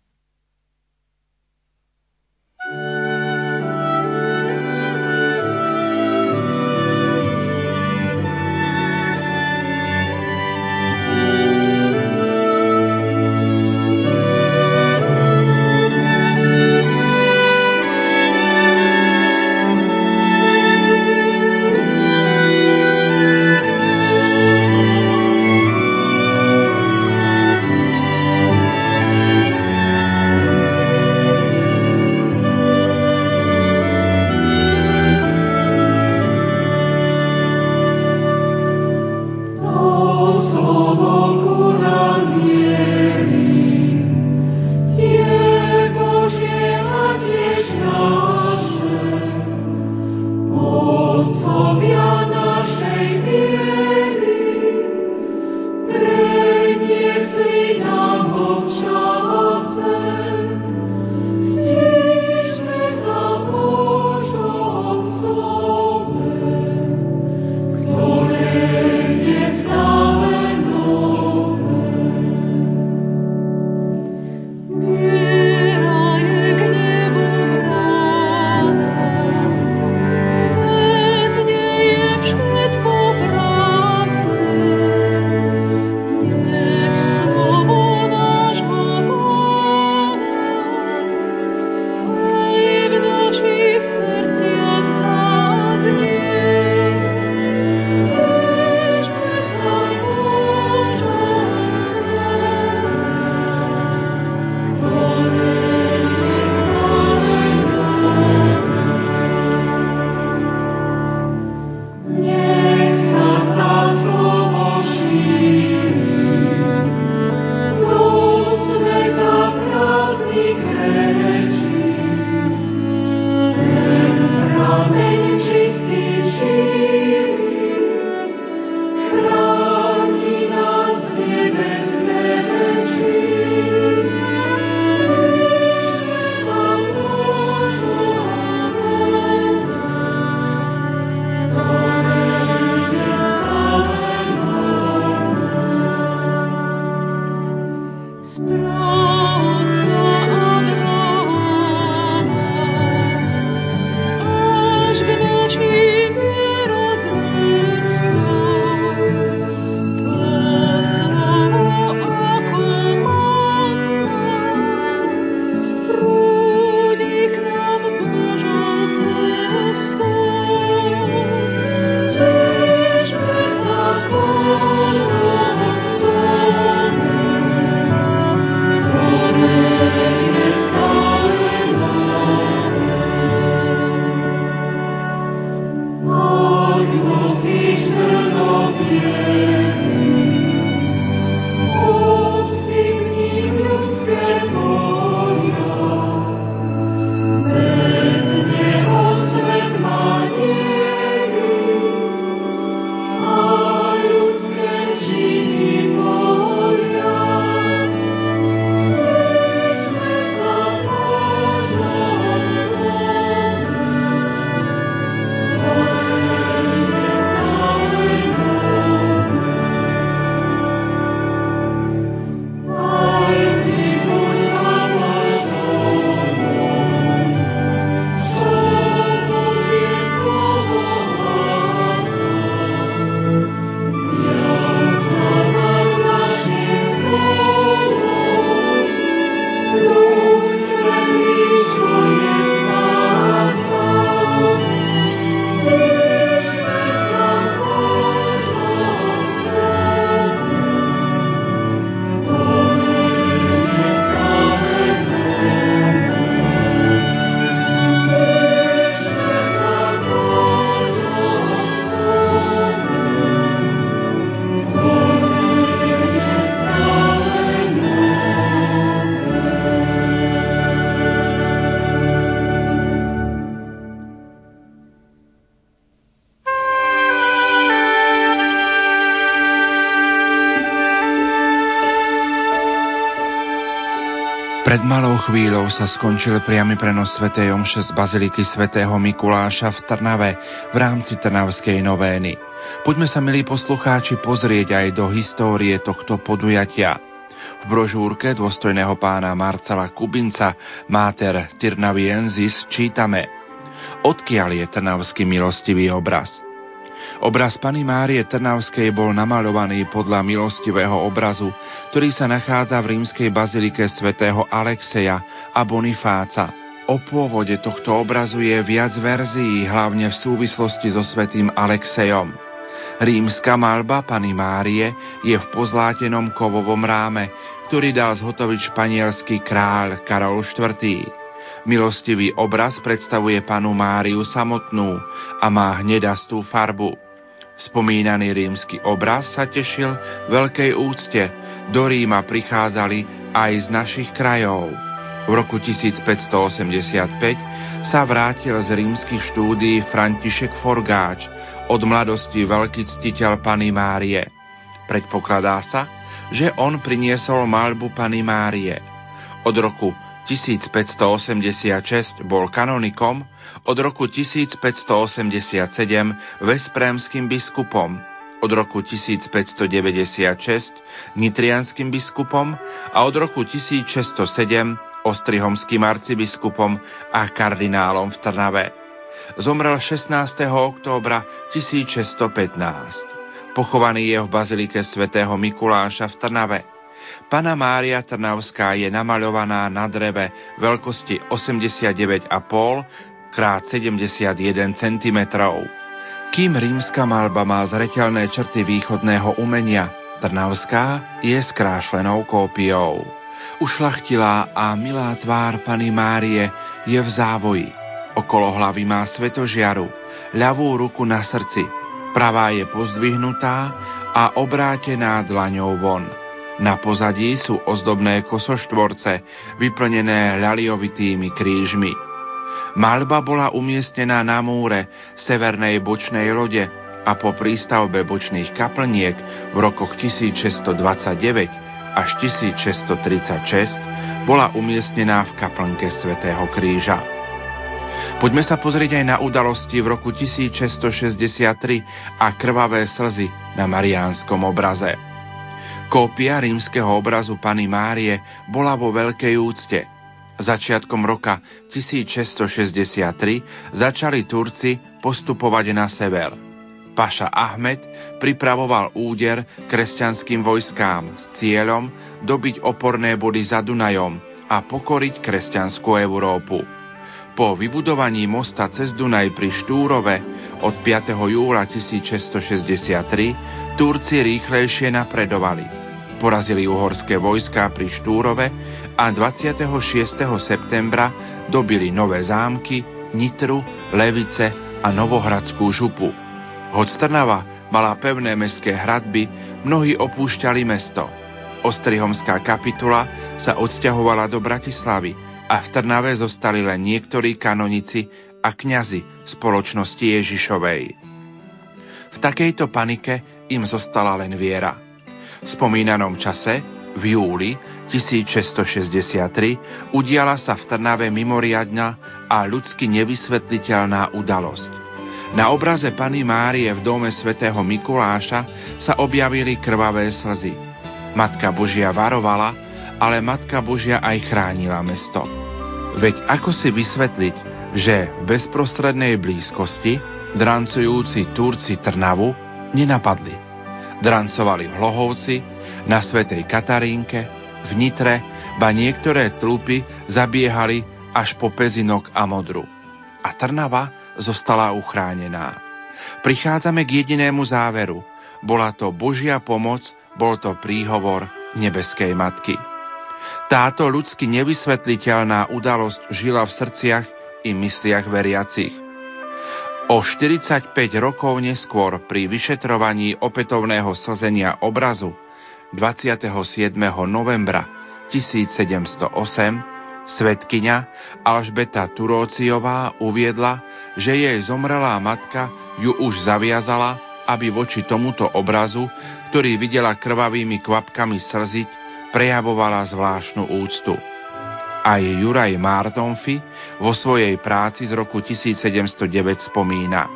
Chvíľou sa skončil priamy prenos Sv. Omše z Baziliky svätého Mikuláša v Trnave v rámci Trnavskej novény. Poďme sa, milí poslucháči, pozrieť aj do histórie tohto podujatia. V brožúrke dôstojného pána Marcela Kubinca Mater Tirnaviensis čítame Odkiaľ je trnavský milostivý obraz – Obraz Pany Márie Trnavskej bol namaľovaný podľa milostivého obrazu, ktorý sa nachádza v rímskej bazilike svätého Alexeja a Bonifáca. O pôvode tohto obrazu je viac verzií, hlavne v súvislosti so svätým Alexejom. Rímska malba Pany Márie je v pozlátenom kovovom ráme, ktorý dal zhotoviť španielský kráľ Karol IV. Milostivý obraz predstavuje panu Máriu samotnú a má hnedastú farbu. Spomínaný rímsky obraz sa tešil veľkej úcte. Do Ríma prichádzali aj z našich krajov. V roku 1585 sa vrátil z rímskych štúdií František Forgáč, od mladosti veľký ctiteľ Pany Márie. Predpokladá sa, že on priniesol malbu Pany Márie. Od roku 1586 bol kanonikom, od roku 1587 vesprémským biskupom, od roku 1596 nitrianským biskupom a od roku 1607 ostrihomským arcibiskupom a kardinálom v Trnave. Zomrel 16. októbra 1615. Pochovaný je v bazilike svätého Mikuláša v Trnave. Pana Mária Trnavská je namaľovaná na dreve veľkosti 89,5 krát 71 cm. Kým rímska malba má zreteľné črty východného umenia, Trnavská je skrášlenou kópiou. Ušlachtilá a milá tvár Pany Márie je v závoji. Okolo hlavy má svetožiaru, ľavú ruku na srdci, pravá je pozdvihnutá a obrátená dlaňou von. Na pozadí sú ozdobné kosoštvorce, vyplnené ľaliovitými krížmi. Malba bola umiestnená na múre severnej bočnej lode a po prístavbe bočných kaplniek v rokoch 1629 až 1636 bola umiestnená v kaplnke svätého Kríža. Poďme sa pozrieť aj na udalosti v roku 1663 a krvavé slzy na mariánskom obraze. Kópia rímskeho obrazu Pany Márie bola vo veľkej úcte. Začiatkom roka 1663 začali Turci postupovať na sever. Paša Ahmed pripravoval úder kresťanským vojskám s cieľom dobiť oporné body za Dunajom a pokoriť kresťanskú Európu. Po vybudovaní mosta cez Dunaj pri Štúrove od 5. júla 1663 Turci rýchlejšie napredovali porazili uhorské vojská pri Štúrove a 26. septembra dobili nové zámky, Nitru, Levice a Novohradskú župu. Hoď Trnava mala pevné mestské hradby, mnohí opúšťali mesto. Ostrihomská kapitula sa odsťahovala do Bratislavy a v Trnave zostali len niektorí kanonici a kňazi spoločnosti Ježišovej. V takejto panike im zostala len viera. V spomínanom čase, v júli 1663, udiala sa v Trnave mimoriadna a ľudsky nevysvetliteľná udalosť. Na obraze Pany Márie v dome svätého Mikuláša sa objavili krvavé slzy. Matka Božia varovala, ale Matka Božia aj chránila mesto. Veď ako si vysvetliť, že v bezprostrednej blízkosti drancujúci Turci Trnavu nenapadli Drancovali v Hlohovci, na Svetej Katarínke, v Nitre, ba niektoré tlupy zabiehali až po Pezinok a Modru. A Trnava zostala uchránená. Prichádzame k jedinému záveru. Bola to Božia pomoc, bol to príhovor nebeskej matky. Táto ľudsky nevysvetliteľná udalosť žila v srdciach i mysliach veriacich. O 45 rokov neskôr pri vyšetrovaní opätovného slzenia obrazu 27. novembra 1708 svetkyňa Alžbeta Turóciová uviedla, že jej zomrelá matka ju už zaviazala, aby voči tomuto obrazu, ktorý videla krvavými kvapkami slziť, prejavovala zvláštnu úctu. Aj Juraj Martonfi vo svojej práci z roku 1709 spomína.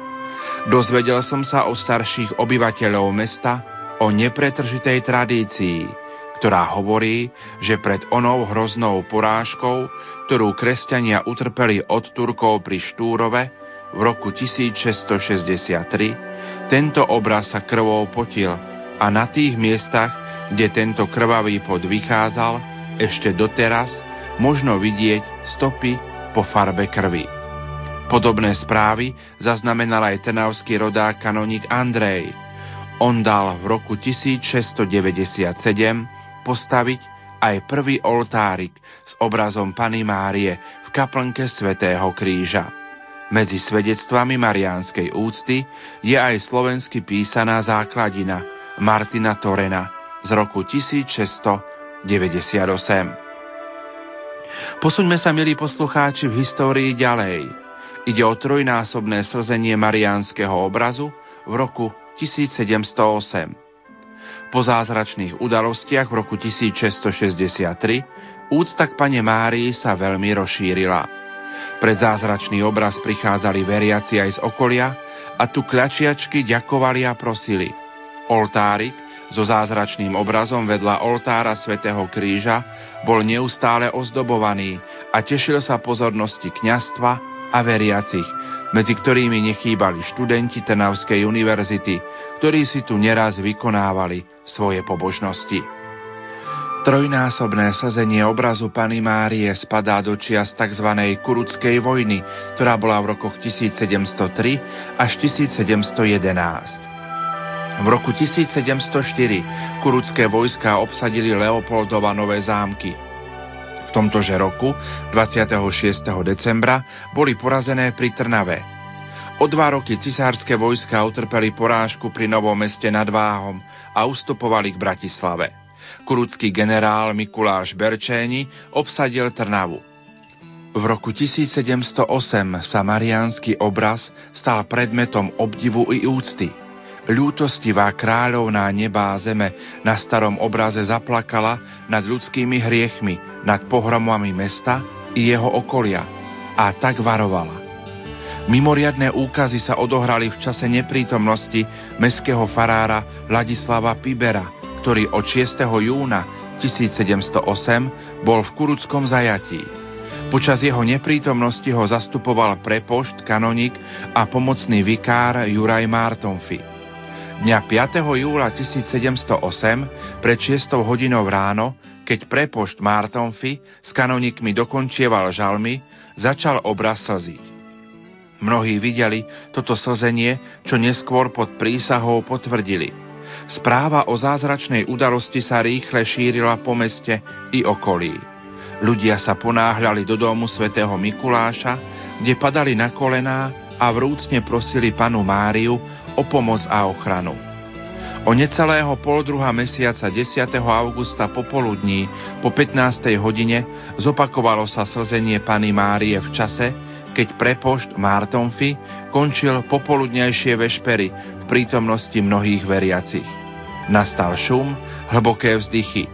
Dozvedel som sa o starších obyvateľov mesta o nepretržitej tradícii, ktorá hovorí, že pred onou hroznou porážkou, ktorú kresťania utrpeli od Turkov pri Štúrove v roku 1663, tento obraz sa krvou potil a na tých miestach, kde tento krvavý pod vychádzal, ešte doteraz možno vidieť stopy po farbe krvi. Podobné správy zaznamenal aj tenavský rodák kanonik Andrej. On dal v roku 1697 postaviť aj prvý oltárik s obrazom Pany Márie v kaplnke svätého Kríža. Medzi svedectvami mariánskej úcty je aj slovensky písaná základina Martina Torena z roku 1698. Posuňme sa, milí poslucháči, v histórii ďalej. Ide o trojnásobné slzenie mariánskeho obrazu v roku 1708. Po zázračných udalostiach v roku 1663 úcta k pane Márii sa veľmi rozšírila. Pred zázračný obraz prichádzali veriaci aj z okolia a tu kľačiačky ďakovali a prosili. Oltárik so zázračným obrazom vedľa oltára svätého Kríža bol neustále ozdobovaný a tešil sa pozornosti kňastva a veriacich, medzi ktorými nechýbali študenti Trnavskej univerzity, ktorí si tu neraz vykonávali svoje pobožnosti. Trojnásobné slzenie obrazu Pany Márie spadá do čias tzv. Kuruckej vojny, ktorá bola v rokoch 1703 až 1711. V roku 1704 kurucké vojská obsadili Leopoldova nové zámky. V tomtože roku, 26. decembra, boli porazené pri Trnave. O dva roky cisárske vojska utrpeli porážku pri Novom meste nad Váhom a ustupovali k Bratislave. Kurucký generál Mikuláš Berčéni obsadil Trnavu. V roku 1708 sa mariánsky obraz stal predmetom obdivu i úcty – ľútostivá kráľovná neba a zeme na starom obraze zaplakala nad ľudskými hriechmi, nad pohromami mesta i jeho okolia a tak varovala. Mimoriadné úkazy sa odohrali v čase neprítomnosti meského farára Ladislava Pibera, ktorý od 6. júna 1708 bol v kuruckom zajatí. Počas jeho neprítomnosti ho zastupoval prepošt, kanonik a pomocný vikár Juraj Martonfi. Dňa 5. júla 1708 pred 6 hodinou ráno, keď prepošt Martonfi s kanonikmi dokončieval žalmy, začal obraz slziť. Mnohí videli toto slzenie, čo neskôr pod prísahou potvrdili. Správa o zázračnej udalosti sa rýchle šírila po meste i okolí. Ľudia sa ponáhľali do domu svätého Mikuláša, kde padali na kolená a vrúcne prosili panu Máriu o pomoc a ochranu. O necelého poldruha mesiaca 10. augusta popoludní po 15. hodine zopakovalo sa slzenie Pany Márie v čase, keď prepošt Martonfi končil popoludnejšie vešpery v prítomnosti mnohých veriacich. Nastal šum, hlboké vzdychy.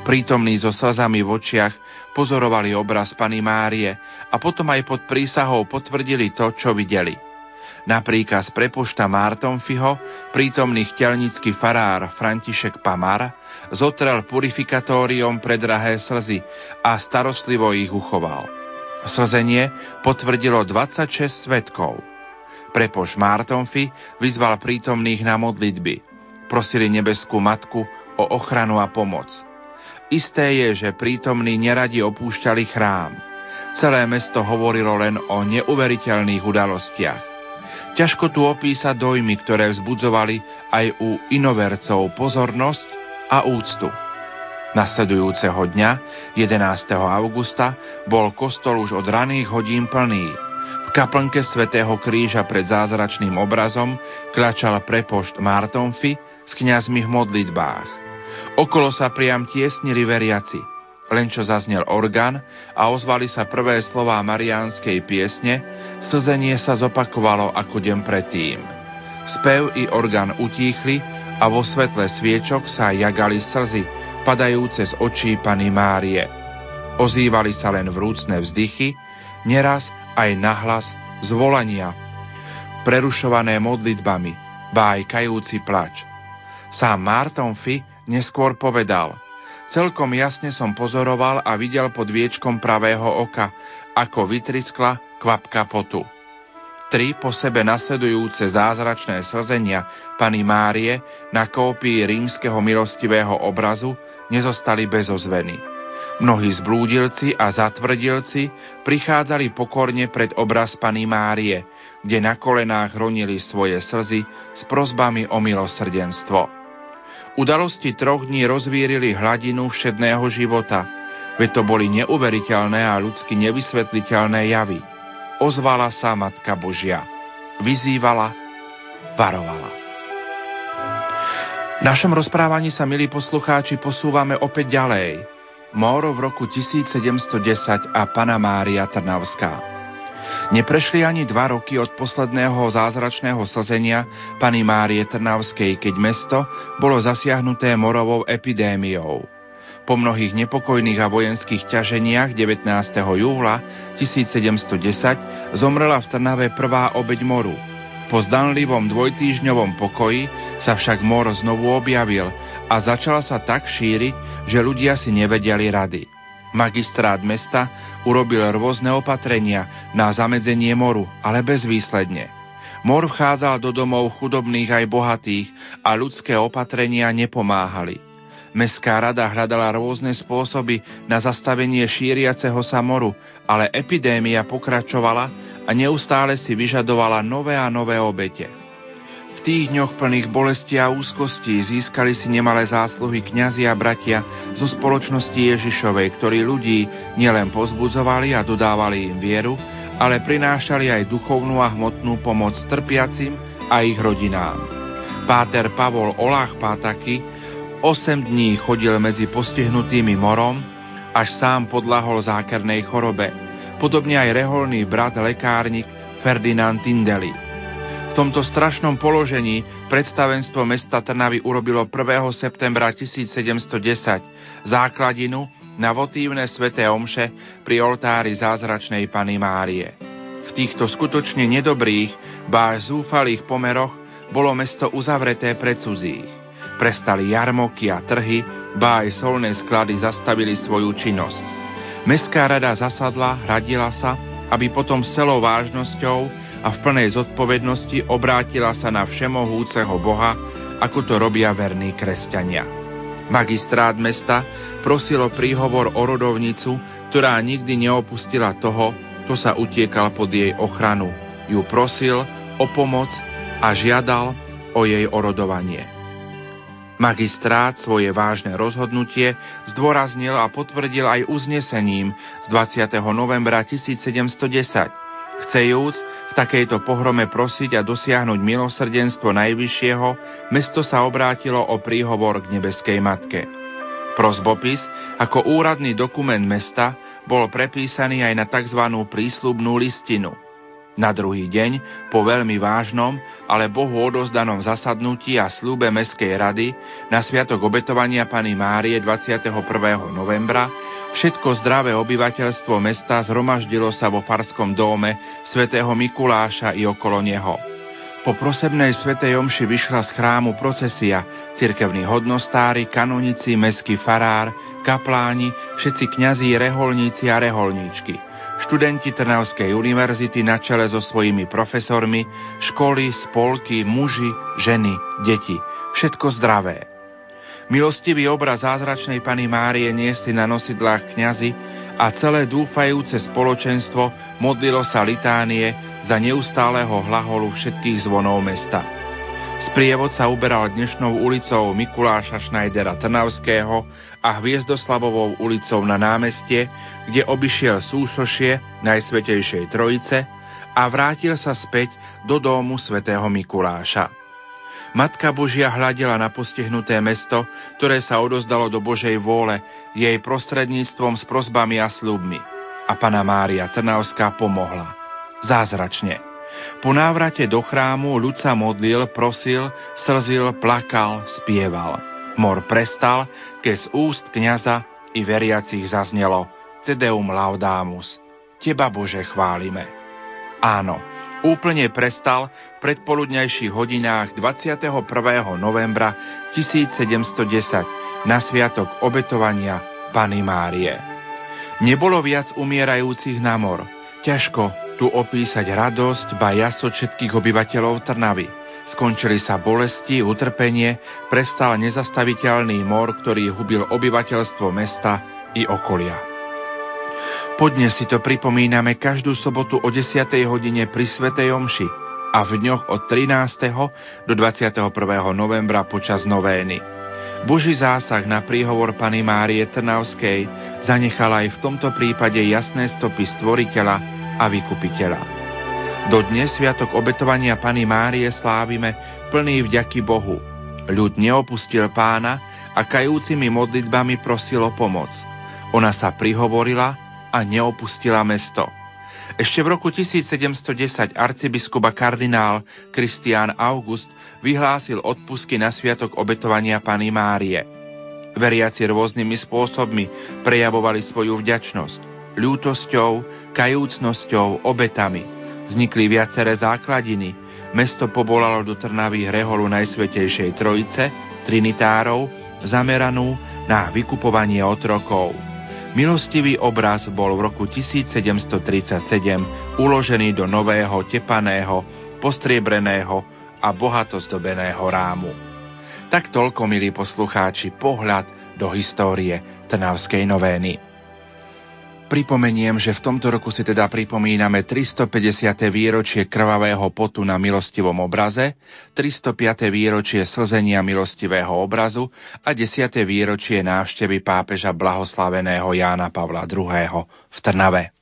Prítomní so slzami v očiach pozorovali obraz Pany Márie a potom aj pod prísahou potvrdili to, čo videli – na príkaz prepošta Martonfiho prítomný chtelnický farár František Pamar zotrel purifikatóriom pre drahé slzy a starostlivo ich uchoval. Slzenie potvrdilo 26 svetkov. Prepoš Martonfi vyzval prítomných na modlitby. Prosili nebeskú matku o ochranu a pomoc. Isté je, že prítomní neradi opúšťali chrám. Celé mesto hovorilo len o neuveriteľných udalostiach. Ťažko tu opísať dojmy, ktoré vzbudzovali aj u inovercov pozornosť a úctu. Nasledujúceho dňa, 11. augusta, bol kostol už od raných hodín plný. V kaplnke svätého Kríža pred zázračným obrazom klačal prepošt Martonfi s kňazmi v modlitbách. Okolo sa priam tiesnili veriaci – len čo zaznel orgán a ozvali sa prvé slová mariánskej piesne, slzenie sa zopakovalo ako deň predtým. Spev i orgán utíchli a vo svetle sviečok sa jagali slzy, padajúce z očí Pany Márie. Ozývali sa len vrúcne vzdychy, neraz aj nahlas zvolania, prerušované modlitbami, bá aj kajúci plač. Sám Marton Fi neskôr povedal, celkom jasne som pozoroval a videl pod viečkom pravého oka, ako vytriskla kvapka potu. Tri po sebe nasledujúce zázračné slzenia Pany Márie na kópii rímskeho milostivého obrazu nezostali bez ozveny. Mnohí zblúdilci a zatvrdilci prichádzali pokorne pred obraz Pany Márie, kde na kolenách ronili svoje slzy s prozbami o milosrdenstvo. Udalosti troch dní rozvírili hladinu všedného života, veď to boli neuveriteľné a ľudsky nevysvetliteľné javy – ozvala sa Matka Božia. Vyzývala, varovala. V našom rozprávaní sa, milí poslucháči, posúvame opäť ďalej. Móro v roku 1710 a Pana Mária Trnavská. Neprešli ani dva roky od posledného zázračného slzenia Pany Márie Trnavskej, keď mesto bolo zasiahnuté morovou epidémiou. Po mnohých nepokojných a vojenských ťaženiach 19. júla 1710 zomrela v Trnave prvá obeď moru. Po zdanlivom dvojtýždňovom pokoji sa však mor znovu objavil a začala sa tak šíriť, že ľudia si nevedeli rady. Magistrát mesta urobil rôzne opatrenia na zamedzenie moru, ale bezvýsledne. Mor vchádzal do domov chudobných aj bohatých a ľudské opatrenia nepomáhali. Mestská rada hľadala rôzne spôsoby na zastavenie šíriaceho sa moru, ale epidémia pokračovala a neustále si vyžadovala nové a nové obete. V tých dňoch plných bolesti a úzkostí získali si nemalé zásluhy kňazi a bratia zo spoločnosti Ježišovej, ktorí ľudí nielen pozbudzovali a dodávali im vieru, ale prinášali aj duchovnú a hmotnú pomoc trpiacim a ich rodinám. Páter Pavol Olách Pátaky 8 dní chodil medzi postihnutými morom, až sám podlahol zákernej chorobe, podobne aj reholný brat lekárnik Ferdinand Tindeli. V tomto strašnom položení predstavenstvo mesta Trnavy urobilo 1. septembra 1710 základinu na votívne sveté omše pri oltári zázračnej Pany Márie. V týchto skutočne nedobrých, báž zúfalých pomeroch bolo mesto uzavreté pre cudzích. Prestali jarmoky a trhy, ba aj solné sklady zastavili svoju činnosť. Mestská rada zasadla, radila sa, aby potom celou vážnosťou a v plnej zodpovednosti obrátila sa na všemohúceho Boha, ako to robia verní kresťania. Magistrát mesta prosilo príhovor o rodovnicu, ktorá nikdy neopustila toho, kto sa utiekal pod jej ochranu. Ju prosil o pomoc a žiadal o jej orodovanie. Magistrát svoje vážne rozhodnutie zdôraznil a potvrdil aj uznesením z 20. novembra 1710. Chcejúc v takejto pohrome prosiť a dosiahnuť milosrdenstvo Najvyššieho, mesto sa obrátilo o príhovor k nebeskej matke. Prozbopis ako úradný dokument mesta bol prepísaný aj na tzv. prísľubnú listinu – na druhý deň, po veľmi vážnom, ale Bohu odozdanom zasadnutí a slúbe Mestskej rady na sviatok obetovania Pany Márie 21. novembra, všetko zdravé obyvateľstvo mesta zhromaždilo sa vo farskom dome svätého Mikuláša i okolo neho. Po prosebnej svetej omši vyšla z chrámu procesia, cirkevní hodnostári, kanonici, meský farár, kapláni, všetci kňazí, reholníci a reholníčky – študenti Trnavskej univerzity na čele so svojimi profesormi, školy, spolky, muži, ženy, deti. Všetko zdravé. Milostivý obraz zázračnej Pany Márie niesli na nosidlách kňazi a celé dúfajúce spoločenstvo modlilo sa litánie za neustáleho hlaholu všetkých zvonov mesta. Sprievod sa uberal dnešnou ulicou Mikuláša Šnajdera Trnavského a Hviezdoslavovou ulicou na námestie, kde obišiel súsošie Najsvetejšej Trojice a vrátil sa späť do domu svätého Mikuláša. Matka Božia hľadila na postihnuté mesto, ktoré sa odozdalo do Božej vôle jej prostredníctvom s prozbami a slubmi. A Pana Mária Trnavská pomohla. Zázračne. Po návrate do chrámu ľud sa modlil, prosil, slzil, plakal, spieval. Mor prestal, keď z úst kniaza i veriacich zaznelo Tedeum Laudamus. Teba, Bože, chválime. Áno, úplne prestal v predpoludňajších hodinách 21. novembra 1710 na sviatok obetovania Pany Márie. Nebolo viac umierajúcich na mor. Ťažko tu opísať radosť, ba jaso všetkých obyvateľov Trnavy. Skončili sa bolesti, utrpenie, prestal nezastaviteľný mor, ktorý hubil obyvateľstvo mesta i okolia. Podnes si to pripomíname každú sobotu o 10. hodine pri Svetej Omši a v dňoch od 13. do 21. novembra počas novény. Boží zásah na príhovor Pany Márie Trnavskej zanechal aj v tomto prípade jasné stopy stvoriteľa a vykupiteľa. Dodnes sviatok obetovania Pany Márie slávime plný vďaky Bohu. Ľud neopustil pána a kajúcimi modlitbami prosil o pomoc. Ona sa prihovorila a neopustila mesto. Ešte v roku 1710 arcibiskup a kardinál Kristián August vyhlásil odpusky na sviatok obetovania Pany Márie. Veriaci rôznymi spôsobmi prejavovali svoju vďačnosť. Ľútosťou, kajúcnosťou, obetami. Vznikli viaceré základiny. Mesto pobolalo do Trnavy reholu Najsvetejšej Trojice, Trinitárov, zameranú na vykupovanie otrokov. Milostivý obraz bol v roku 1737 uložený do nového, tepaného, postriebreného a bohato zdobeného rámu. Tak toľko, milí poslucháči, pohľad do histórie Trnavskej novény. Pripomeniem, že v tomto roku si teda pripomíname 350. výročie krvavého potu na milostivom obraze, 305. výročie slzenia milostivého obrazu a 10. výročie návštevy pápeža blahoslaveného Jána Pavla II. v Trnave.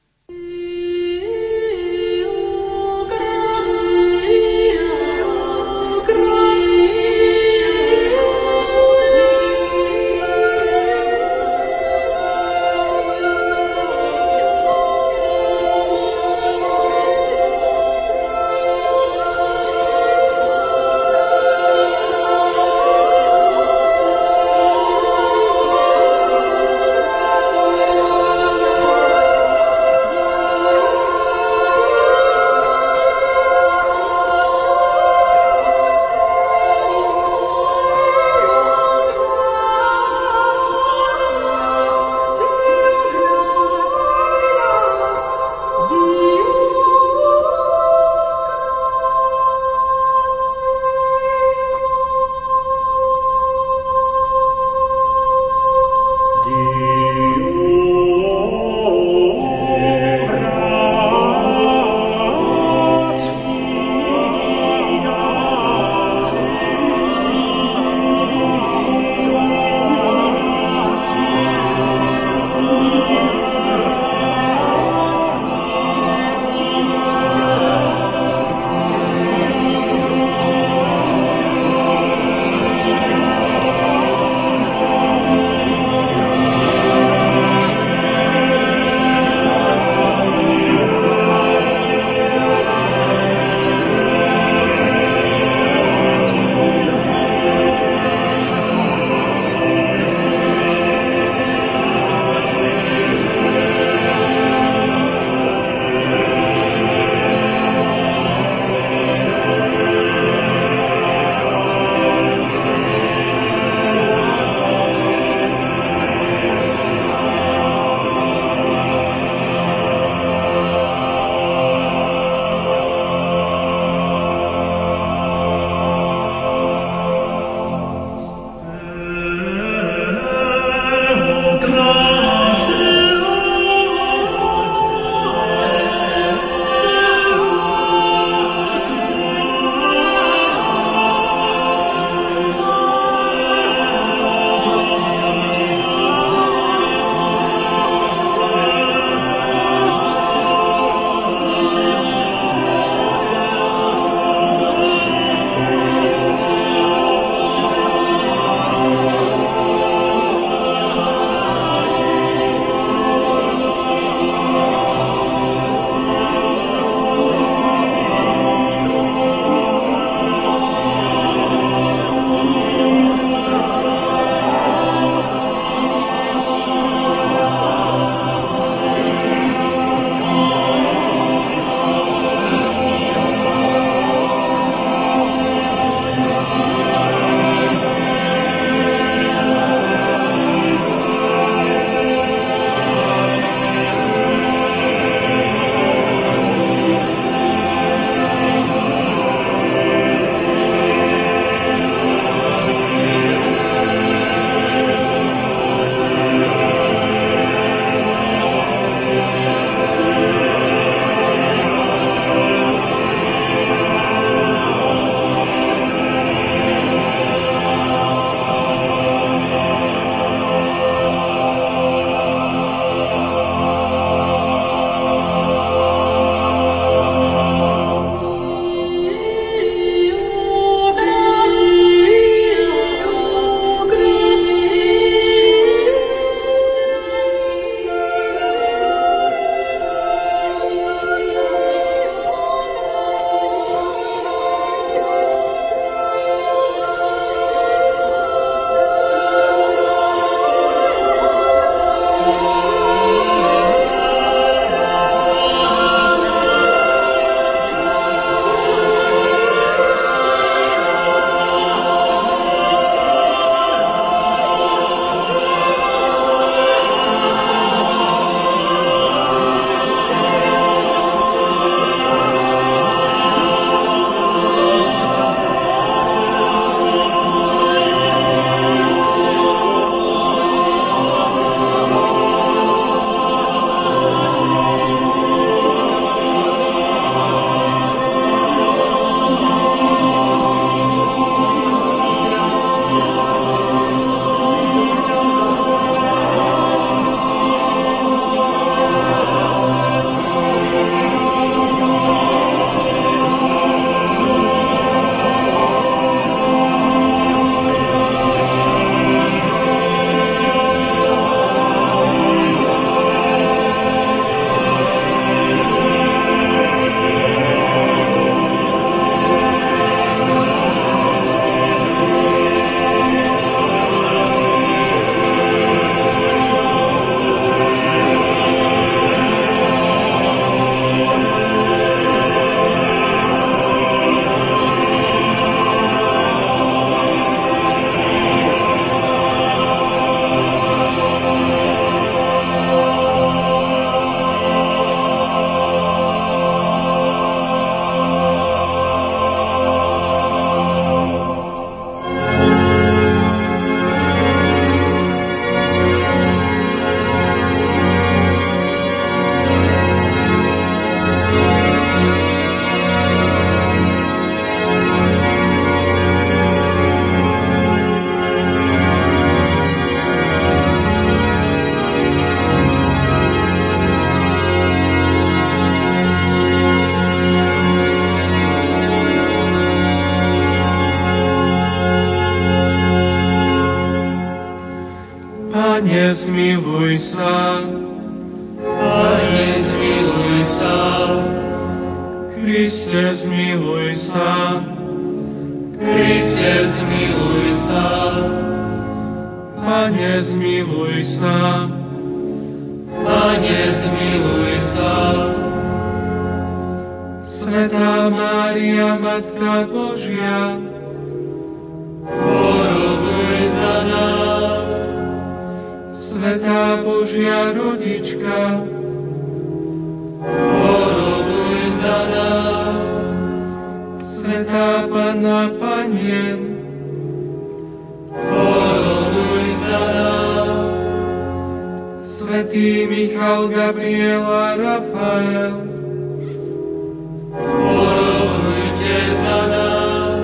Pane, zmiluj sa. Pane, zmiluj sa. Kriste, zmiluj sa. Kriste, zmiluj sa. Pane, zmiluj sa. Pane, zmiluj sa. Svetá Mária, Matka Božia, Svetá Božia Rodička, oroduj za nás. Svetá Panna Panien, oroduj za nás. Svetý Michal, Gabriel a Rafael, orodujte za nás.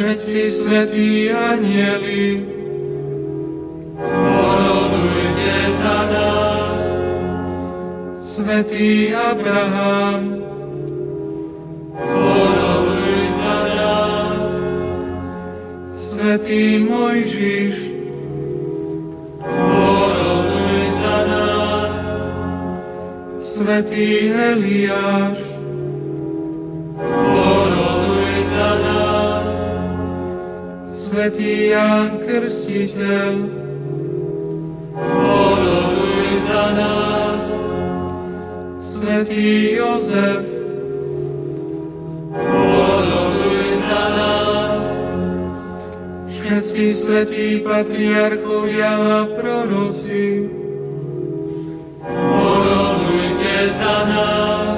všetci svetí anieli, Svetý Abraham, oroduj za nás. Svetý Mojžiš, oroduj za nás. Svetý Eliáš, oroduj za nás. Svetý Ján Krstiteľ, oroduj za nás. Svetý Jozef, oroduj za nás. všetci svetí patriarchovia a proroci, orodujte za nás.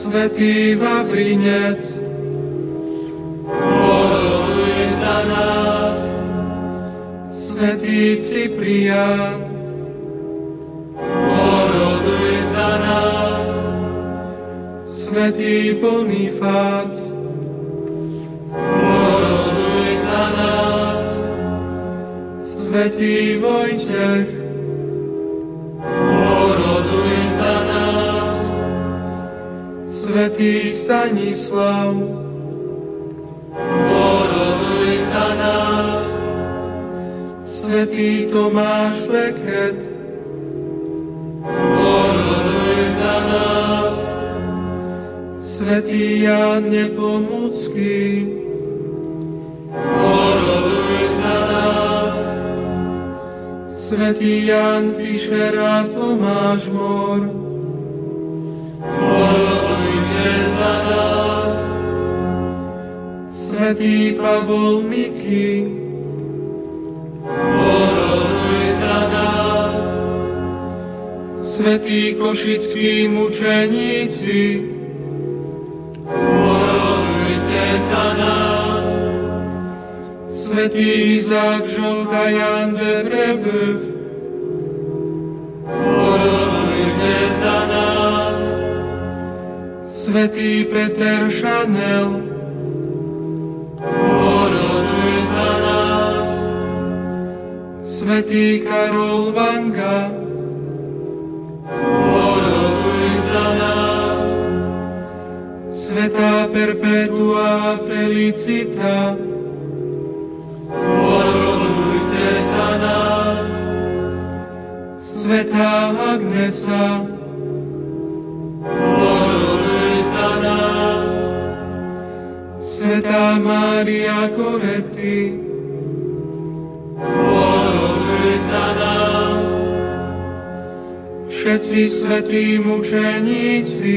svetý Vavrinec. Boluj za nás, svetý Cyprian. Poroduj za nás, svetý Bonifác. Poroduj za nás, svetý Vojtech. Svetý Stanislav, oroduj za nás. Svetý Tomáš Beket, oroduj za nás. Svetý Ján Nepomucký, oroduj za nás. Svetý Ján Fischer a Tomáš Mor, Svetý Pavol Miky, oroduj za nás. Svetí košickí mučeníci, Orodujte za nás. Svetý Izák Žolka Jan de Orodujte za nás. Svetý Peter Šanel, Svetý Karol Vanga, Oroduj za nás. Svetá Perpetua Felicita, Orodujte za nás. Svetá Agnesa, Oroduj za nás. Svetá Mária Koretti, za nás. všetci svetí mučeníci,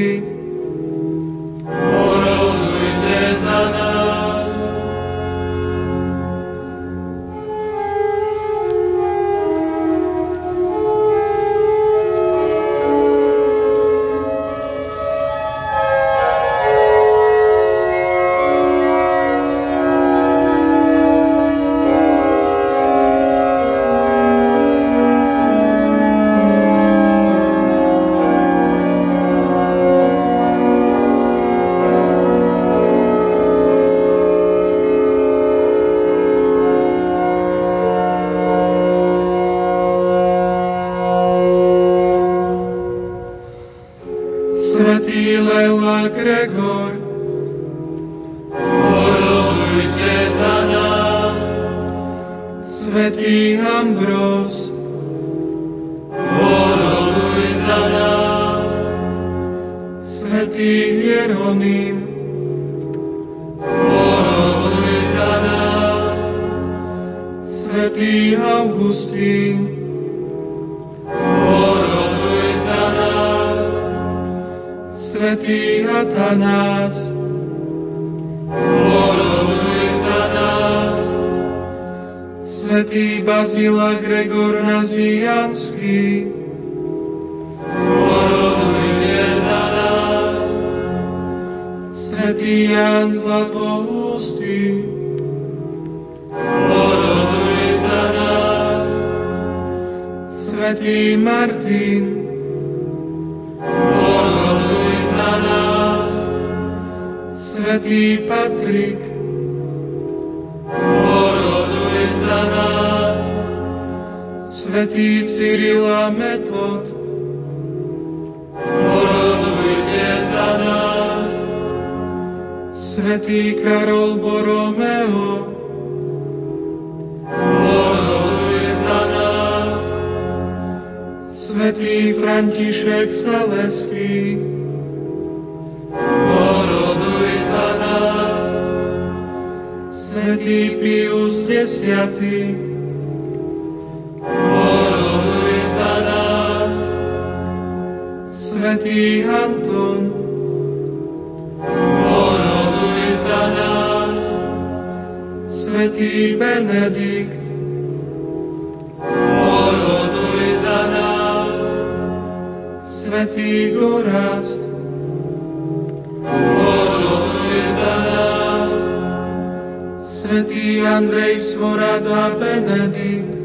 svätý Andrej Svorada Benedikt.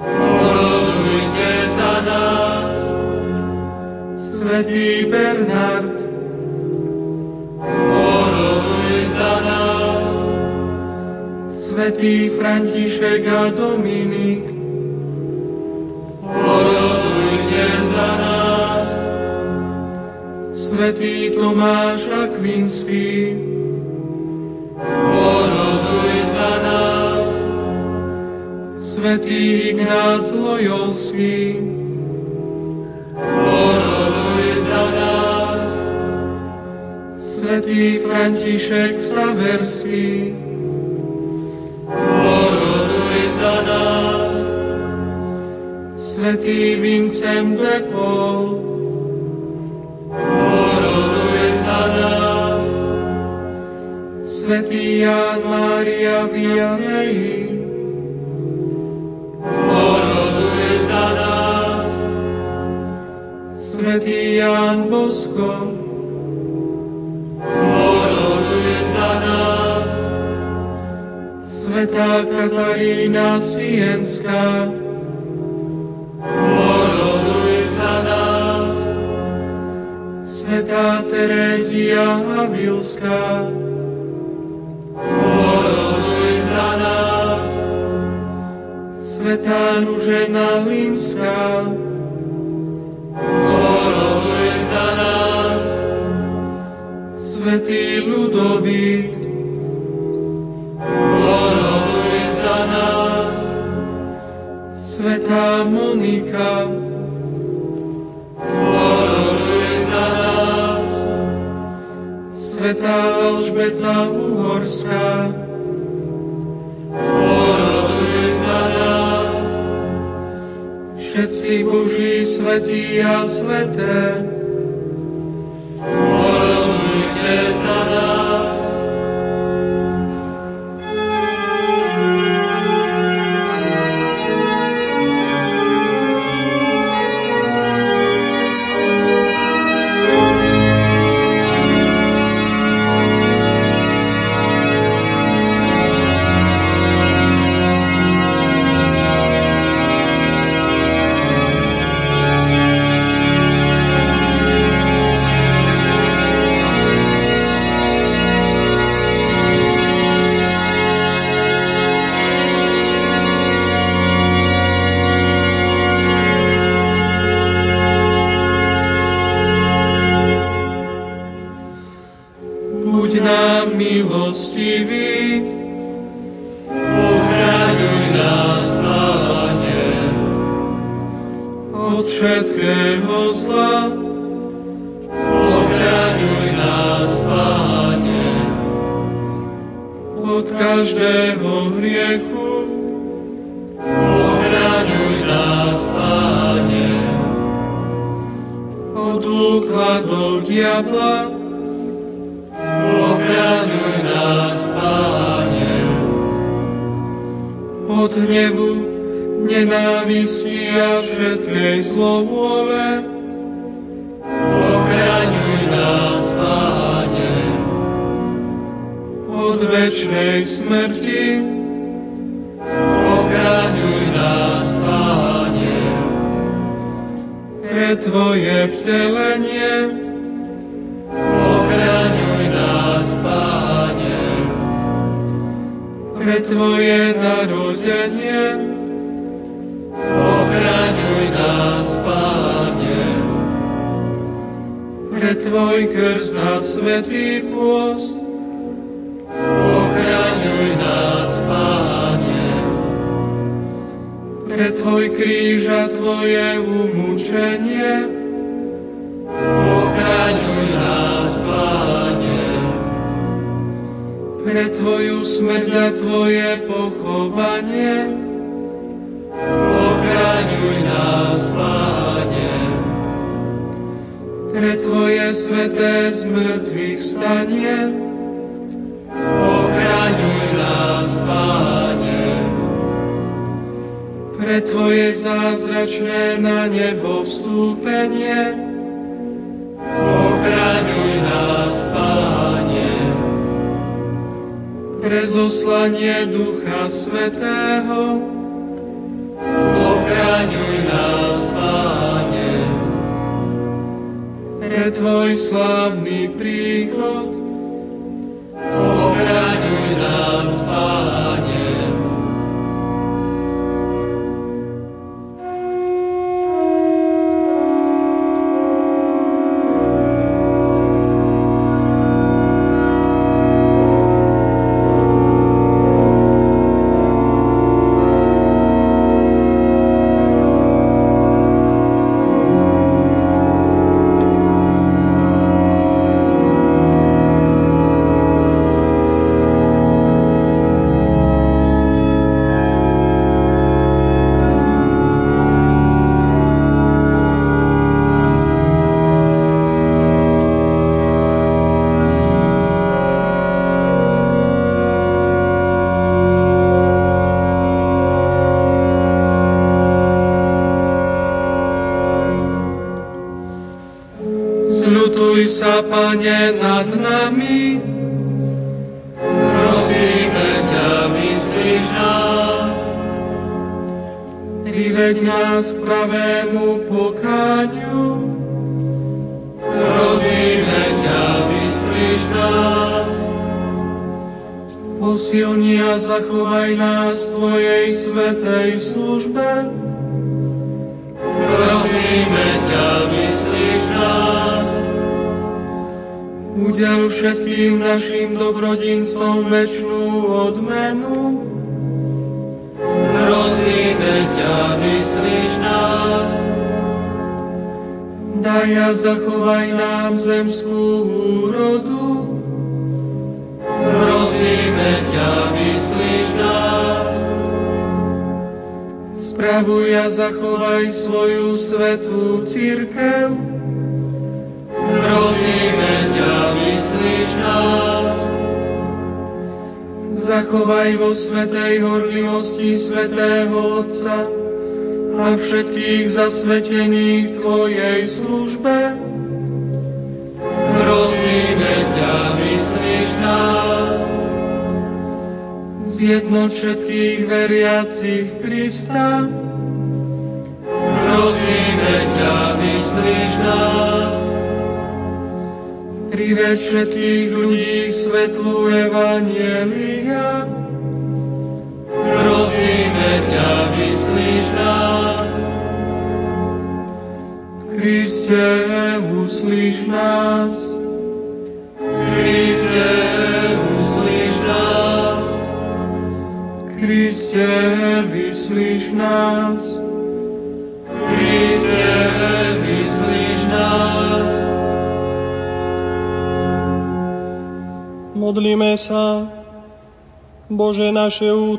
Porodujte za nás. Svetý Bernard. Poroduj za nás. Svetý František a Dominik. Porodujte za nás. Svetý Tomáš Akvinský. Svetý Ignác Lojolský, oroduj za nás. Svetý František Saverský, oroduj za nás. Svetý Vincent de Paul. Svetý Ján Mária Vianney, Svetý Ján Bosko, oroduj za nás. Svetá Katarína Sienská, oroduj za nás. Svetá Terézia Havilská, oroduj za nás. Svetá Ružena Limská, Svetý Ludovík, oroduj za nás. Svetá Monika, oroduj za nás. Svetá Alžbeta Uhorská, oroduj za nás. všetci Boží svetí a sveté, zoslanie Ducha Svetého, ochraňuj nás, Páne. Pre Tvoj slávny príchod, ochraňuj nás, Jagannath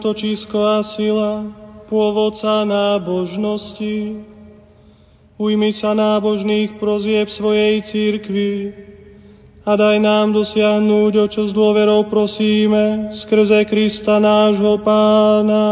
útočisko a sila, pôvodca nábožnosti. Ujmi sa nábožných prozieb svojej církvy a daj nám dosiahnuť, o čo s dôverou prosíme, skrze Krista nášho Pána.